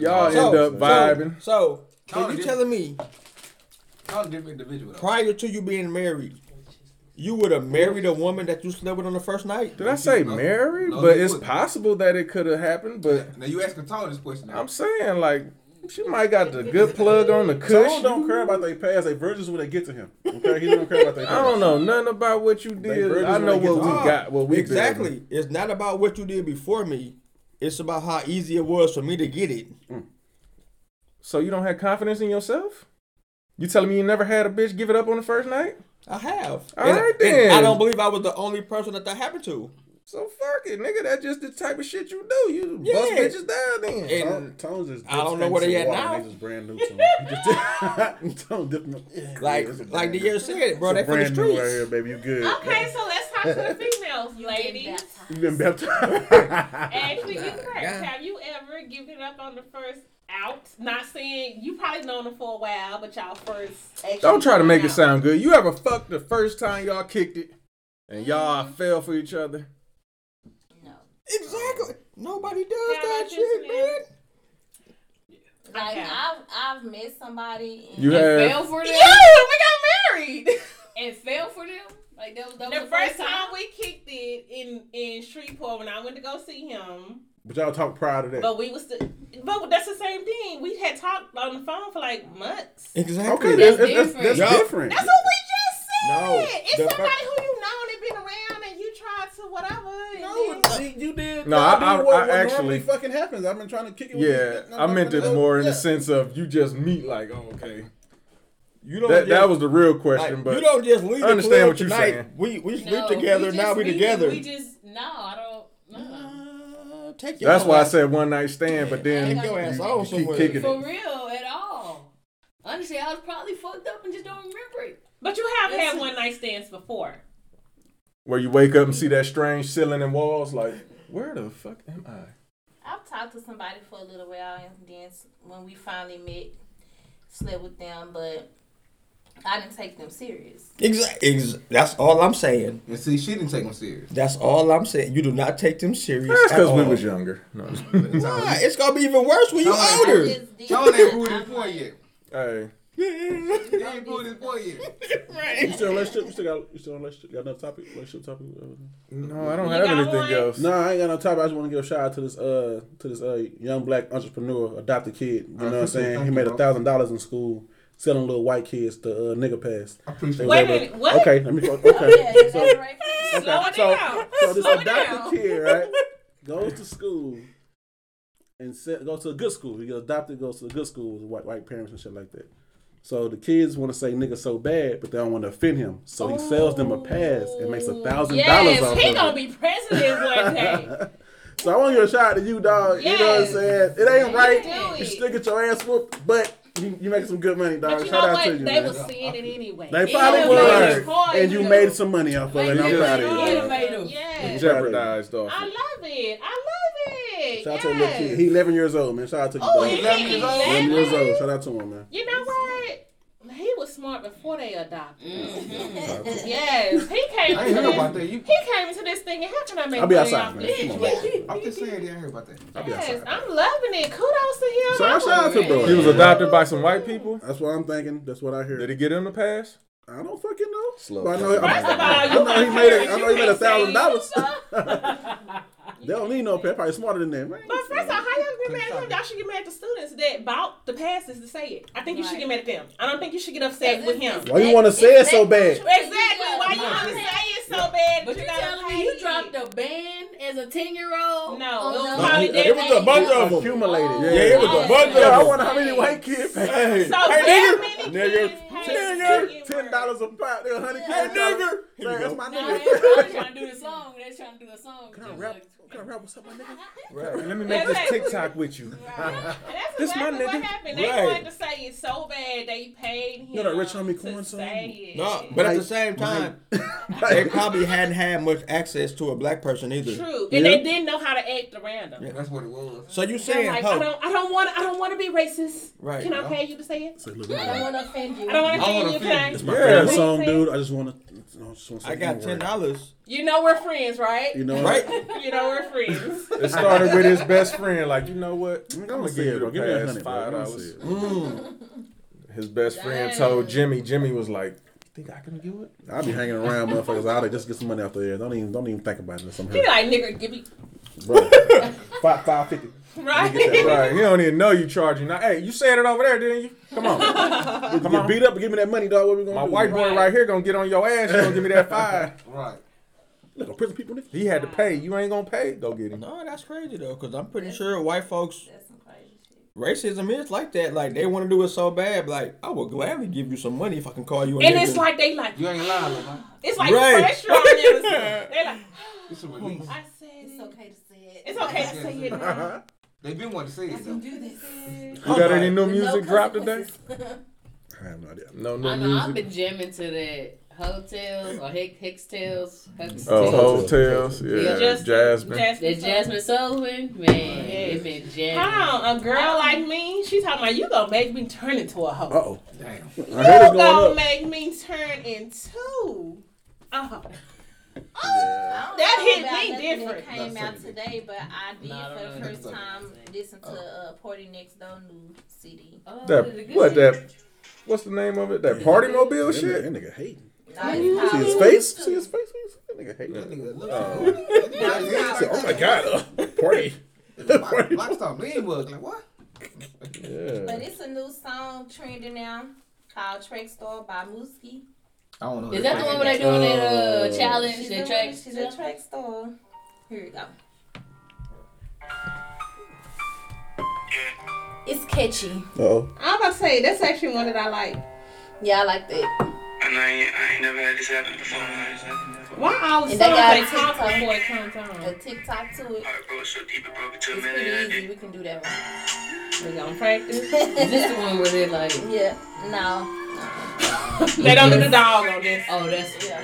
y'all So- end up vibing. So, Tone so you telling me Totally different individual. prior to you being married, you would have married a woman that you slept with on the first night? Did I say No. married? No, but it's wouldn't. possible that it could have happened. But Now you asking Tone this question. Now. I'm saying like she might got the good plug on the Tone cushion. don't care about their past. They virgins when they get to him. Okay, he don't care about their past. *laughs* I don't know nothing about what you did. I know what we to- got. What we exactly. building. It's not about what you did before me. It's about how easy it was for me to get it. Mm. So you don't have confidence in yourself? You telling me you never had a bitch give it up on the first night? I have. All And- right, then. I don't believe I was the only person that that happened to. So fuck it, nigga. That's just the type of shit you do. You bust bitches down then. And- Tone's just I don't know where they at now. They just brand new to him. He *laughs* just *laughs* Tone dipping. Yeah, Like it's like brand the new- year said, bro, it's they a from the brand new right streets. here, baby. You good? Okay, so let's talk to the *laughs* females, ladies. You been baptized. Actually, you correct. Yeah. Have you ever given up on the first out? Not saying you probably known them for a while, but y'all first. Don't try to make it sound good. You ever fucked the first time y'all kicked it and y'all mm-hmm. fell for each other? No. Exactly. Um, Nobody does How that shit, you, man. Like I've I've met somebody. And You and have. fell for them. Yeah, we got married. *laughs* And fell for them. Like that was, that was the first time we kicked it in in Shreveport when I went to go see him. but y'all talk prior to that. But we was, st- but that's the same thing. We had talked on the phone for like months. Exactly. Okay, that's, That's that's, that's, different. that's different. That's what we just No, It's somebody fir- who you know and been around and you tried to whatever. No, then, you did. No, y'all I- did I- what, I what normally actually- fucking happens. I've been trying to kick it. with Yeah, this- I meant it more in Yeah. the sense of you just meet like, oh, okay. you don't. That, just, that was the real question, like, but you don't just leave I the understand club what you're tonight. saying. We we sleep No, together. we now we we together. We just no, I don't. No. Uh, take your That's why I said one night stand, but then Take your ass you, on you keep somewhere. kicking For it. real, at all. Honestly, I was probably fucked up and just don't remember it. but you have That's- had one night stands before. Where you wake up and see that strange ceiling and walls, like, where the fuck am I? I've talked to somebody for a little while, and then when we finally met, slept with them, but I didn't take them serious. Exactly. Ex- that's all I'm saying. And see, she didn't take them serious. That's all I'm saying. You do not take them serious. That's because we was younger. No. Why? It's gonna be even worse when you Tony- older. Just did- John ain't proved his point yet. hey, He ain't proved his point yet. You still in relationship? You still got? You still in relationship? Got another topic? Relationship topic? no, I don't You have anything one? else. No, I ain't got no topic. I just want to give a shout out to this uh to this uh young black entrepreneur, adopted kid. You know what I'm saying? He made a thousand dollars in school selling little white kids the uh, nigga pass. I appreciate They it. was Wait a minute, what? Okay, let me. Oh, *laughs* Okay, yeah, is so that right? Slow so, down. so this Slow adopted down. kid, right, *laughs* goes to school and set, goes to a good school. He gets adopted, goes to a good school with white white parents and shit like that. So the kids want to say nigga so bad, but they don't want to offend him. So he sells them a pass and makes a thousand dollars Yes, off he of gonna it. be president one *laughs* day. So I want to give a shout out to you, dog. You know what I'm saying? It ain't You right. You still get your ass whooped, but you, you make some good money, dog. But you shout know out what? to you, they man. was seeing it anyway. They probably made was, and you to- made some money off of it. Like, and I'm you proud of you. innovative. Yes. proud of you. Jeopardized off. I love it. I love it. Shout out yes. to the little kid. He 11 years old, man. Shout out to you, Oh, dog. 11 years old? 11 years old. Shout out to him, man. You know what? He was smart before they adopted. Mm-hmm. Yes, he came. I ain't to heard about this, that. You, He came into this thing and how can I make I'll be outside, man. Come on, situation? *laughs* I'm just saying, I didn't hear about that. I'll be Yes, outside. I'm loving it. Kudos to him. So I I shout out to was- bro. He was adopted by some white people. That's what I'm thinking. That's what I hear. Did he get him the pass? I don't fucking know. Slow. But I know, First of all, I, you know he made it. I know he made a thousand dollars. *laughs* They don't need no pay. Probably smarter than that, man. But first of all, how y'all get mad at him? Y'all should get mad at the students that bought the passes to say it. I think you should get mad at them. I don't think you should get upset with him. Why you want to say it so bad? Exactly. Why you want to say it so bad? But you gotta telling me you dropped a band as a ten year old? No, Oh, it was no. probably It was a bunch of them. Accumulated. Oh. Yeah, it was a bunch Yeah, I of them. I wonder how many white kids pay. Hey, So hey, that nigga. Many Nigga. kids Nigga. paid Ten dollars a pop. They're a hundred Hey, kids. nigga. Say, Here That's my nigga. they're trying to do the *laughs* song. They're trying to do the song. Can I rap? Can I rap? What's up, my nigga? *laughs* Right. Let me make this TikTok with you. And that's *laughs* This my exactly what nigga. happened. They Right. wanted to say it so bad they paid him. You know that Rich Homie to Quan song? say it. No, but at the same time, they probably hadn't had much access to a black person either. True, and they didn't know how to act around them. Yeah, that's what it was. So you saying, like, I don't, I don't want, I don't want to be racist. Right. Can I pay you to say it? I don't want to offend you. I don't want to I offend wanna you. offend Can It's my Yeah. favorite song, dude. I just want to. I, just wanna I got one ten word. dollars. You know we're friends, right? You know, Right? *laughs* You know we're friends. It started with his best friend. Like, you know what? I'm I'm gonna gonna give you it, bro. Give me a pass bro. five I'm gonna dollars. it. Mm. His best friend told Jimmy. Jimmy was like, "Think I can do it?" I'll be hanging around motherfuckers out there just get some money off there. Don't even don't even think about it. Some He like nigga, give me bro. *laughs* five five fifty. *laughs* right. Right. He don't even know you charging. Now, hey, you said it over there, didn't you? Come on. *laughs* Come Come on. on. beat up and give me that money, dog. What we gonna do? My do? white boy right here gonna get on your ass. You gonna give me that five? Right. *laughs* Look, a prison people. nigga. He had to pay. You ain't gonna pay. Go get him. No, that's crazy though, because I'm pretty sure white folks That's some crazy shit. racism is like that. Like they want to do it so bad. Like I would gladly give you some money if I can call you. A And nigga. it's like they like You ain't lying, man. it's like Right. pressure on them. They like It's a oh, release. I said It's okay to say it. It's okay to say it now. They been wanting to say it though. You got any new With no music dropped today? *laughs* I have no idea. No new I know I've been jamming to that hotels or Hick Hicks Tales. Hicks Oh, Tales. hotels. Yeah. Yeah, Just Jasmine. That Jazmine Sullivan, man, Yes. it been jamming. Hold on, a girl like me, she talking about you gonna make me turn into a hoe. Uh oh. Damn. You going gonna up. make me turn into a hoe. *laughs* I don't That hit about me different. That came out today, but I did No, for the first time listen to uh, PartyNextDoor new CD. Oh, That is it good? what that? What's the name of it? That party mobile That shit. that nigga hating. Nah, See his called- face? See his face? That nigga hating. That nigga look. Oh. Oh my god, uh, party. nigga. Like lean was like what? Yeah. But it's a new song trending now called Track Star by Mooski. I don't know. Is that the one where they doing that uh, Uh, challenge? She's, That a, track? she's a track star. Here we go. It's catchy. Oh, I'm about to say that's actually one that I like. Yeah, I like that. And I ain't, I ain't never had this happen before. Why all the And songs they got a talk TikTok. before it comes on? A TikTok to it. Heart broke so deep it broke into a It's million. pretty easy. We can do that one. We gonna practice. This *laughs* is this the one where they like? Yeah. No. They don't do the dog on this. Oh, that's Yeah.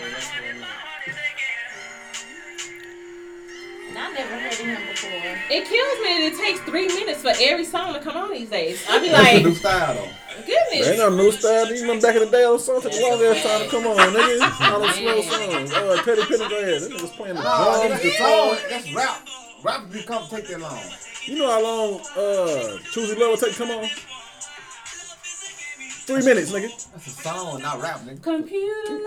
I never heard of him before. It kills me that it takes three minutes for every song to come on these days. I be That's a new style though. goodness. ain't no new style. Even back in the day, those songs took a long ass time to come on, nigga. All those slow songs. Oh, Teddy Pendergrass. That niggas playing the drums, that's the the guitar. That's rap. Rap just come take that long. You know how long uh Choosy Love will take to come on? Three minutes, nigga. That's a song, not rap, nigga. Computer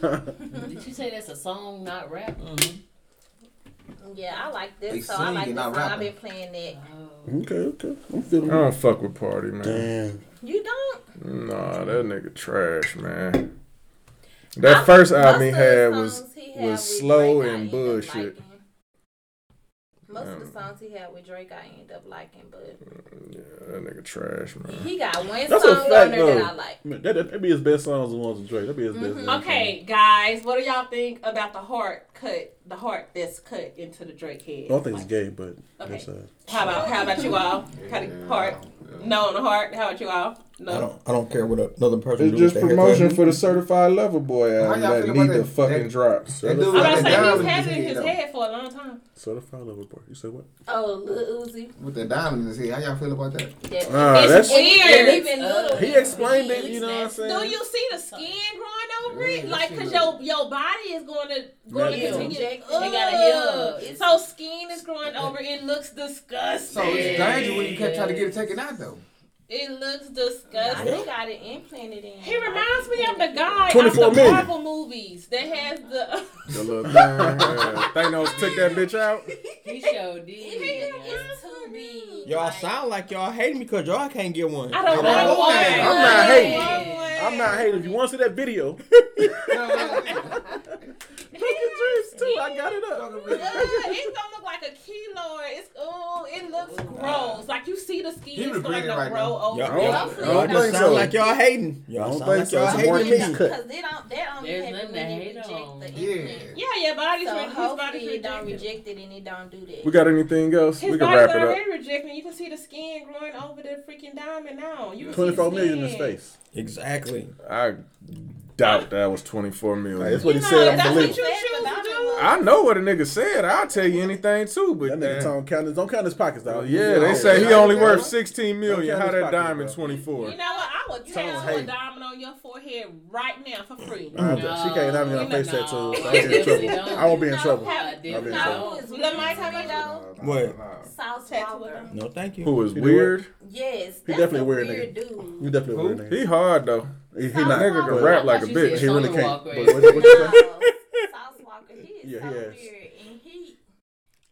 love. *laughs* Did you say that's a song, not rap? Mm-hmm. Yeah, I like They this song. I like singing, this song. I've been playing that. Oh. Okay, okay. I'm feeling it. don't fuck with Party, man. Damn. You don't? Nah, that nigga trash, man. That first album he Most of the had was he had was slow and end up bullshit. Liking. Most of the songs he had with Drake, I end up liking, but Yeah, that nigga trash, man. he got one That's song a on there though. that I like. Man, that, that, that'd be his best songs, the ones with Drake. That'd be his Mm-hmm. best. damn Okay, guys, what do y'all think about the heart cut? The heart that's cut into the Drake head. song. I don't think it's gay, but Okay. that's uh. How about how about you all? How do heart? No on the heart. How about you all? No. I don't. I don't care what another person It's just promotion for the Certified Lover Boy How album that feel need about to fucking that- drop. That Certified- dude I'm about got to that say diamond he's in had it in his head. head for a long time. Certified Lover Boy. You said what? Oh, Lil Uzi. With that diamond in his head. How y'all feel about that? That, Nah, It's that's weird. and even He explained it. You know what I'm saying? Do you see the skin growing over it? Like, cause your your body is going to going to Yeah. Continue. They gotta Ugh. heal. So skin is growing over. It looks disgusting. So it's dangerous when you kept trying to get it taken out though. It looks Nah, disgusting. they got it implanted in. He reminds me of the guy of 24 the million. Marvel movies that has the. *laughs* the little thing. yeah. Thanos took that bitch out. He showed did. It's too big. Y'all sound like y'all hate me because y'all can't get one. I don't I want want one. one. I'm not hating. don't want one. I'm not hating. If you want to see that video, *laughs* Dreams too. I got it up. Ugh, it don't look like a keloid. It's oh, it looks gross. Like you see the skin is starting to grow now. Over. Y'all, I y'all, don't- I y'all don't think sound so. like y'all hating. Y'all don't think like so. y'all hating me. Cause they don't, they don't There's have nothing to to really hate reject on. the Yeah. implant. Yeah, your body's So re- his body's hopefully it don't reject it and it don't do that. We got anything else? His we can body's wrap it up. already rejecting. You can see the skin growing over the freaking diamond now. You can see Twenty-four the million in his face. Exactly. I doubt that was 24 million. Like, that's what he You said. that's I'm what believing. you choose to do. I know what a nigga said. I'll tell you anything too, but That nigga don't count his, don't count his pockets, dog. yeah, they say he only worth 16 million. How that diamond 24? You know what? I would Tone tattoo a hate. diamond on your forehead right now for free. I don't she can't have me on No, face no. tattoo. So I'll *laughs* be in trouble. I won't be in trouble. Have- I'll be in No. trouble. Who is Lil Mike, how though? What? South Tattoo No, thank you. Who is He weird? Yes, He definitely a weird weird nigga. dude. You definitely Who? weird nigga. He hard though. He, he South not. Nigga can Walker. rap like a I thought bitch. He really can't. But what, what you say? Sauce Walka, he is Yeah, so he is. weird, and he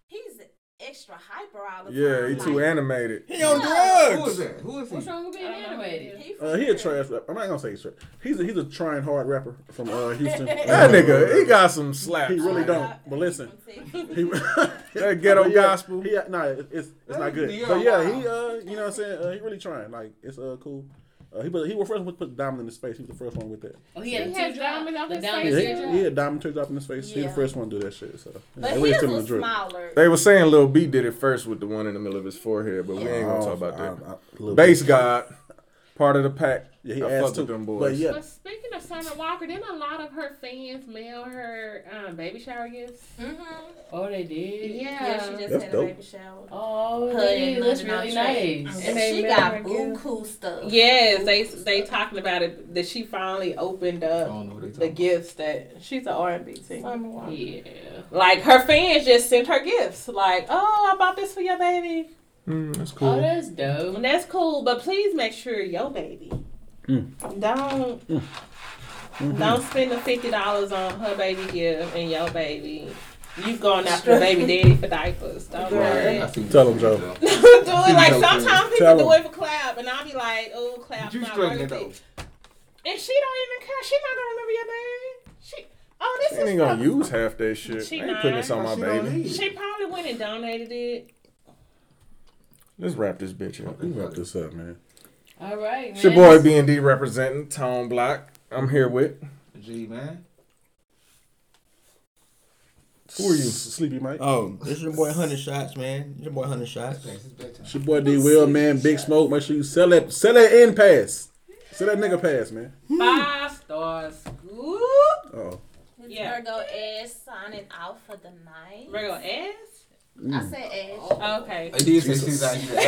he's extra hyper all the Yeah, time. he too like, animated. He on Who drugs. Who is that? Who is he? What's wrong with being animated? He, Uh, he a trash rapper. I'm not gonna say he's trash. He's a, he's a trying hard rapper from uh, *laughs* Houston. That nigga, he got some slaps. He really man. don't. But listen, *laughs* he *laughs* That ghetto but yeah, gospel. He, nah, it's it's not good. Yeah, But yeah, he uh, you know what I'm saying. Uh, he really trying. Like it's uh cool. Uh, he put he was first one to put the diamond in his face. He was the first one with that. Oh, he had He a diamonds off his diamond face, Yeah, yeah. teardrop. he, he had diamond teardrop in his face. He the first one to do that shit. So But they his really still in the was drip. smaller. They were saying Lil B did it first with the one in the middle of his forehead, but we ain't gonna talk about I- that. I- I- little Bass. God, part of the pack. Yeah, he I asked fuck too. with them boys. But yeah, But speaking of Summer Walker, didn't a lot of her fans mail her um, baby shower gifts? Mm-hmm. Oh, they did. Yeah. Yeah, she just That's had dope. a baby shower. Oh, Her they did. That's really Trey. nice. And they she got her boo cool stuff. Yes, they they talking about it that she finally opened up don't know what they the talking gifts that she's an R and B singer. Summer Walker. Yeah. Like her fans just sent her gifts. Like, oh, I bought this for your baby. Mm, that's Oh, that's dope. And that's cool, but please make sure your baby Mm. don't don't spend the fifty dollars on her baby gift and your baby. You going after the baby daddy for diapers. Don't do I it. Tell him, Joe. *laughs* do it like Joe, sometimes Tell people do it for clap and I'll be like, oh clap You not struggling worth though. it. And she don't even care. She not gonna remember your name. She oh this She is ain't gonna from- use half that shit. She I ain't not. putting this on my She baby. She probably went and donated it. Let's wrap this bitch up. We wrap this up, man. All right, man. It's your boy B and D representing Tone Block. I'm here with. G man. Who are you? Sleepy Mike? Oh, this is your boy Hundred Shots, man. This your boy Hundred Shots. It's your boy D Will, man. Big Smoke. Make sure you sell that, sell that in pass. Sell that nigga pass, man. Five stars. Whoop. Oh. It's Yeah. Virgo Ash signing out for the night. Virgo ass. I said Ash. Okay. I did say she's out here ass.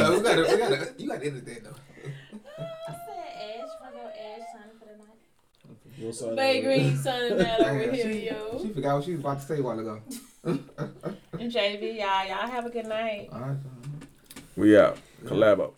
though. We gotta, we gotta, you gotta edit that though. I said Ash. Virgo Ash signing for the night. Your son, Bay Green signing out over Damn, here, she, yo. she forgot what she was about to say a while ago. And JV, y'all, y'all have a good night. All right. We out. Collabo.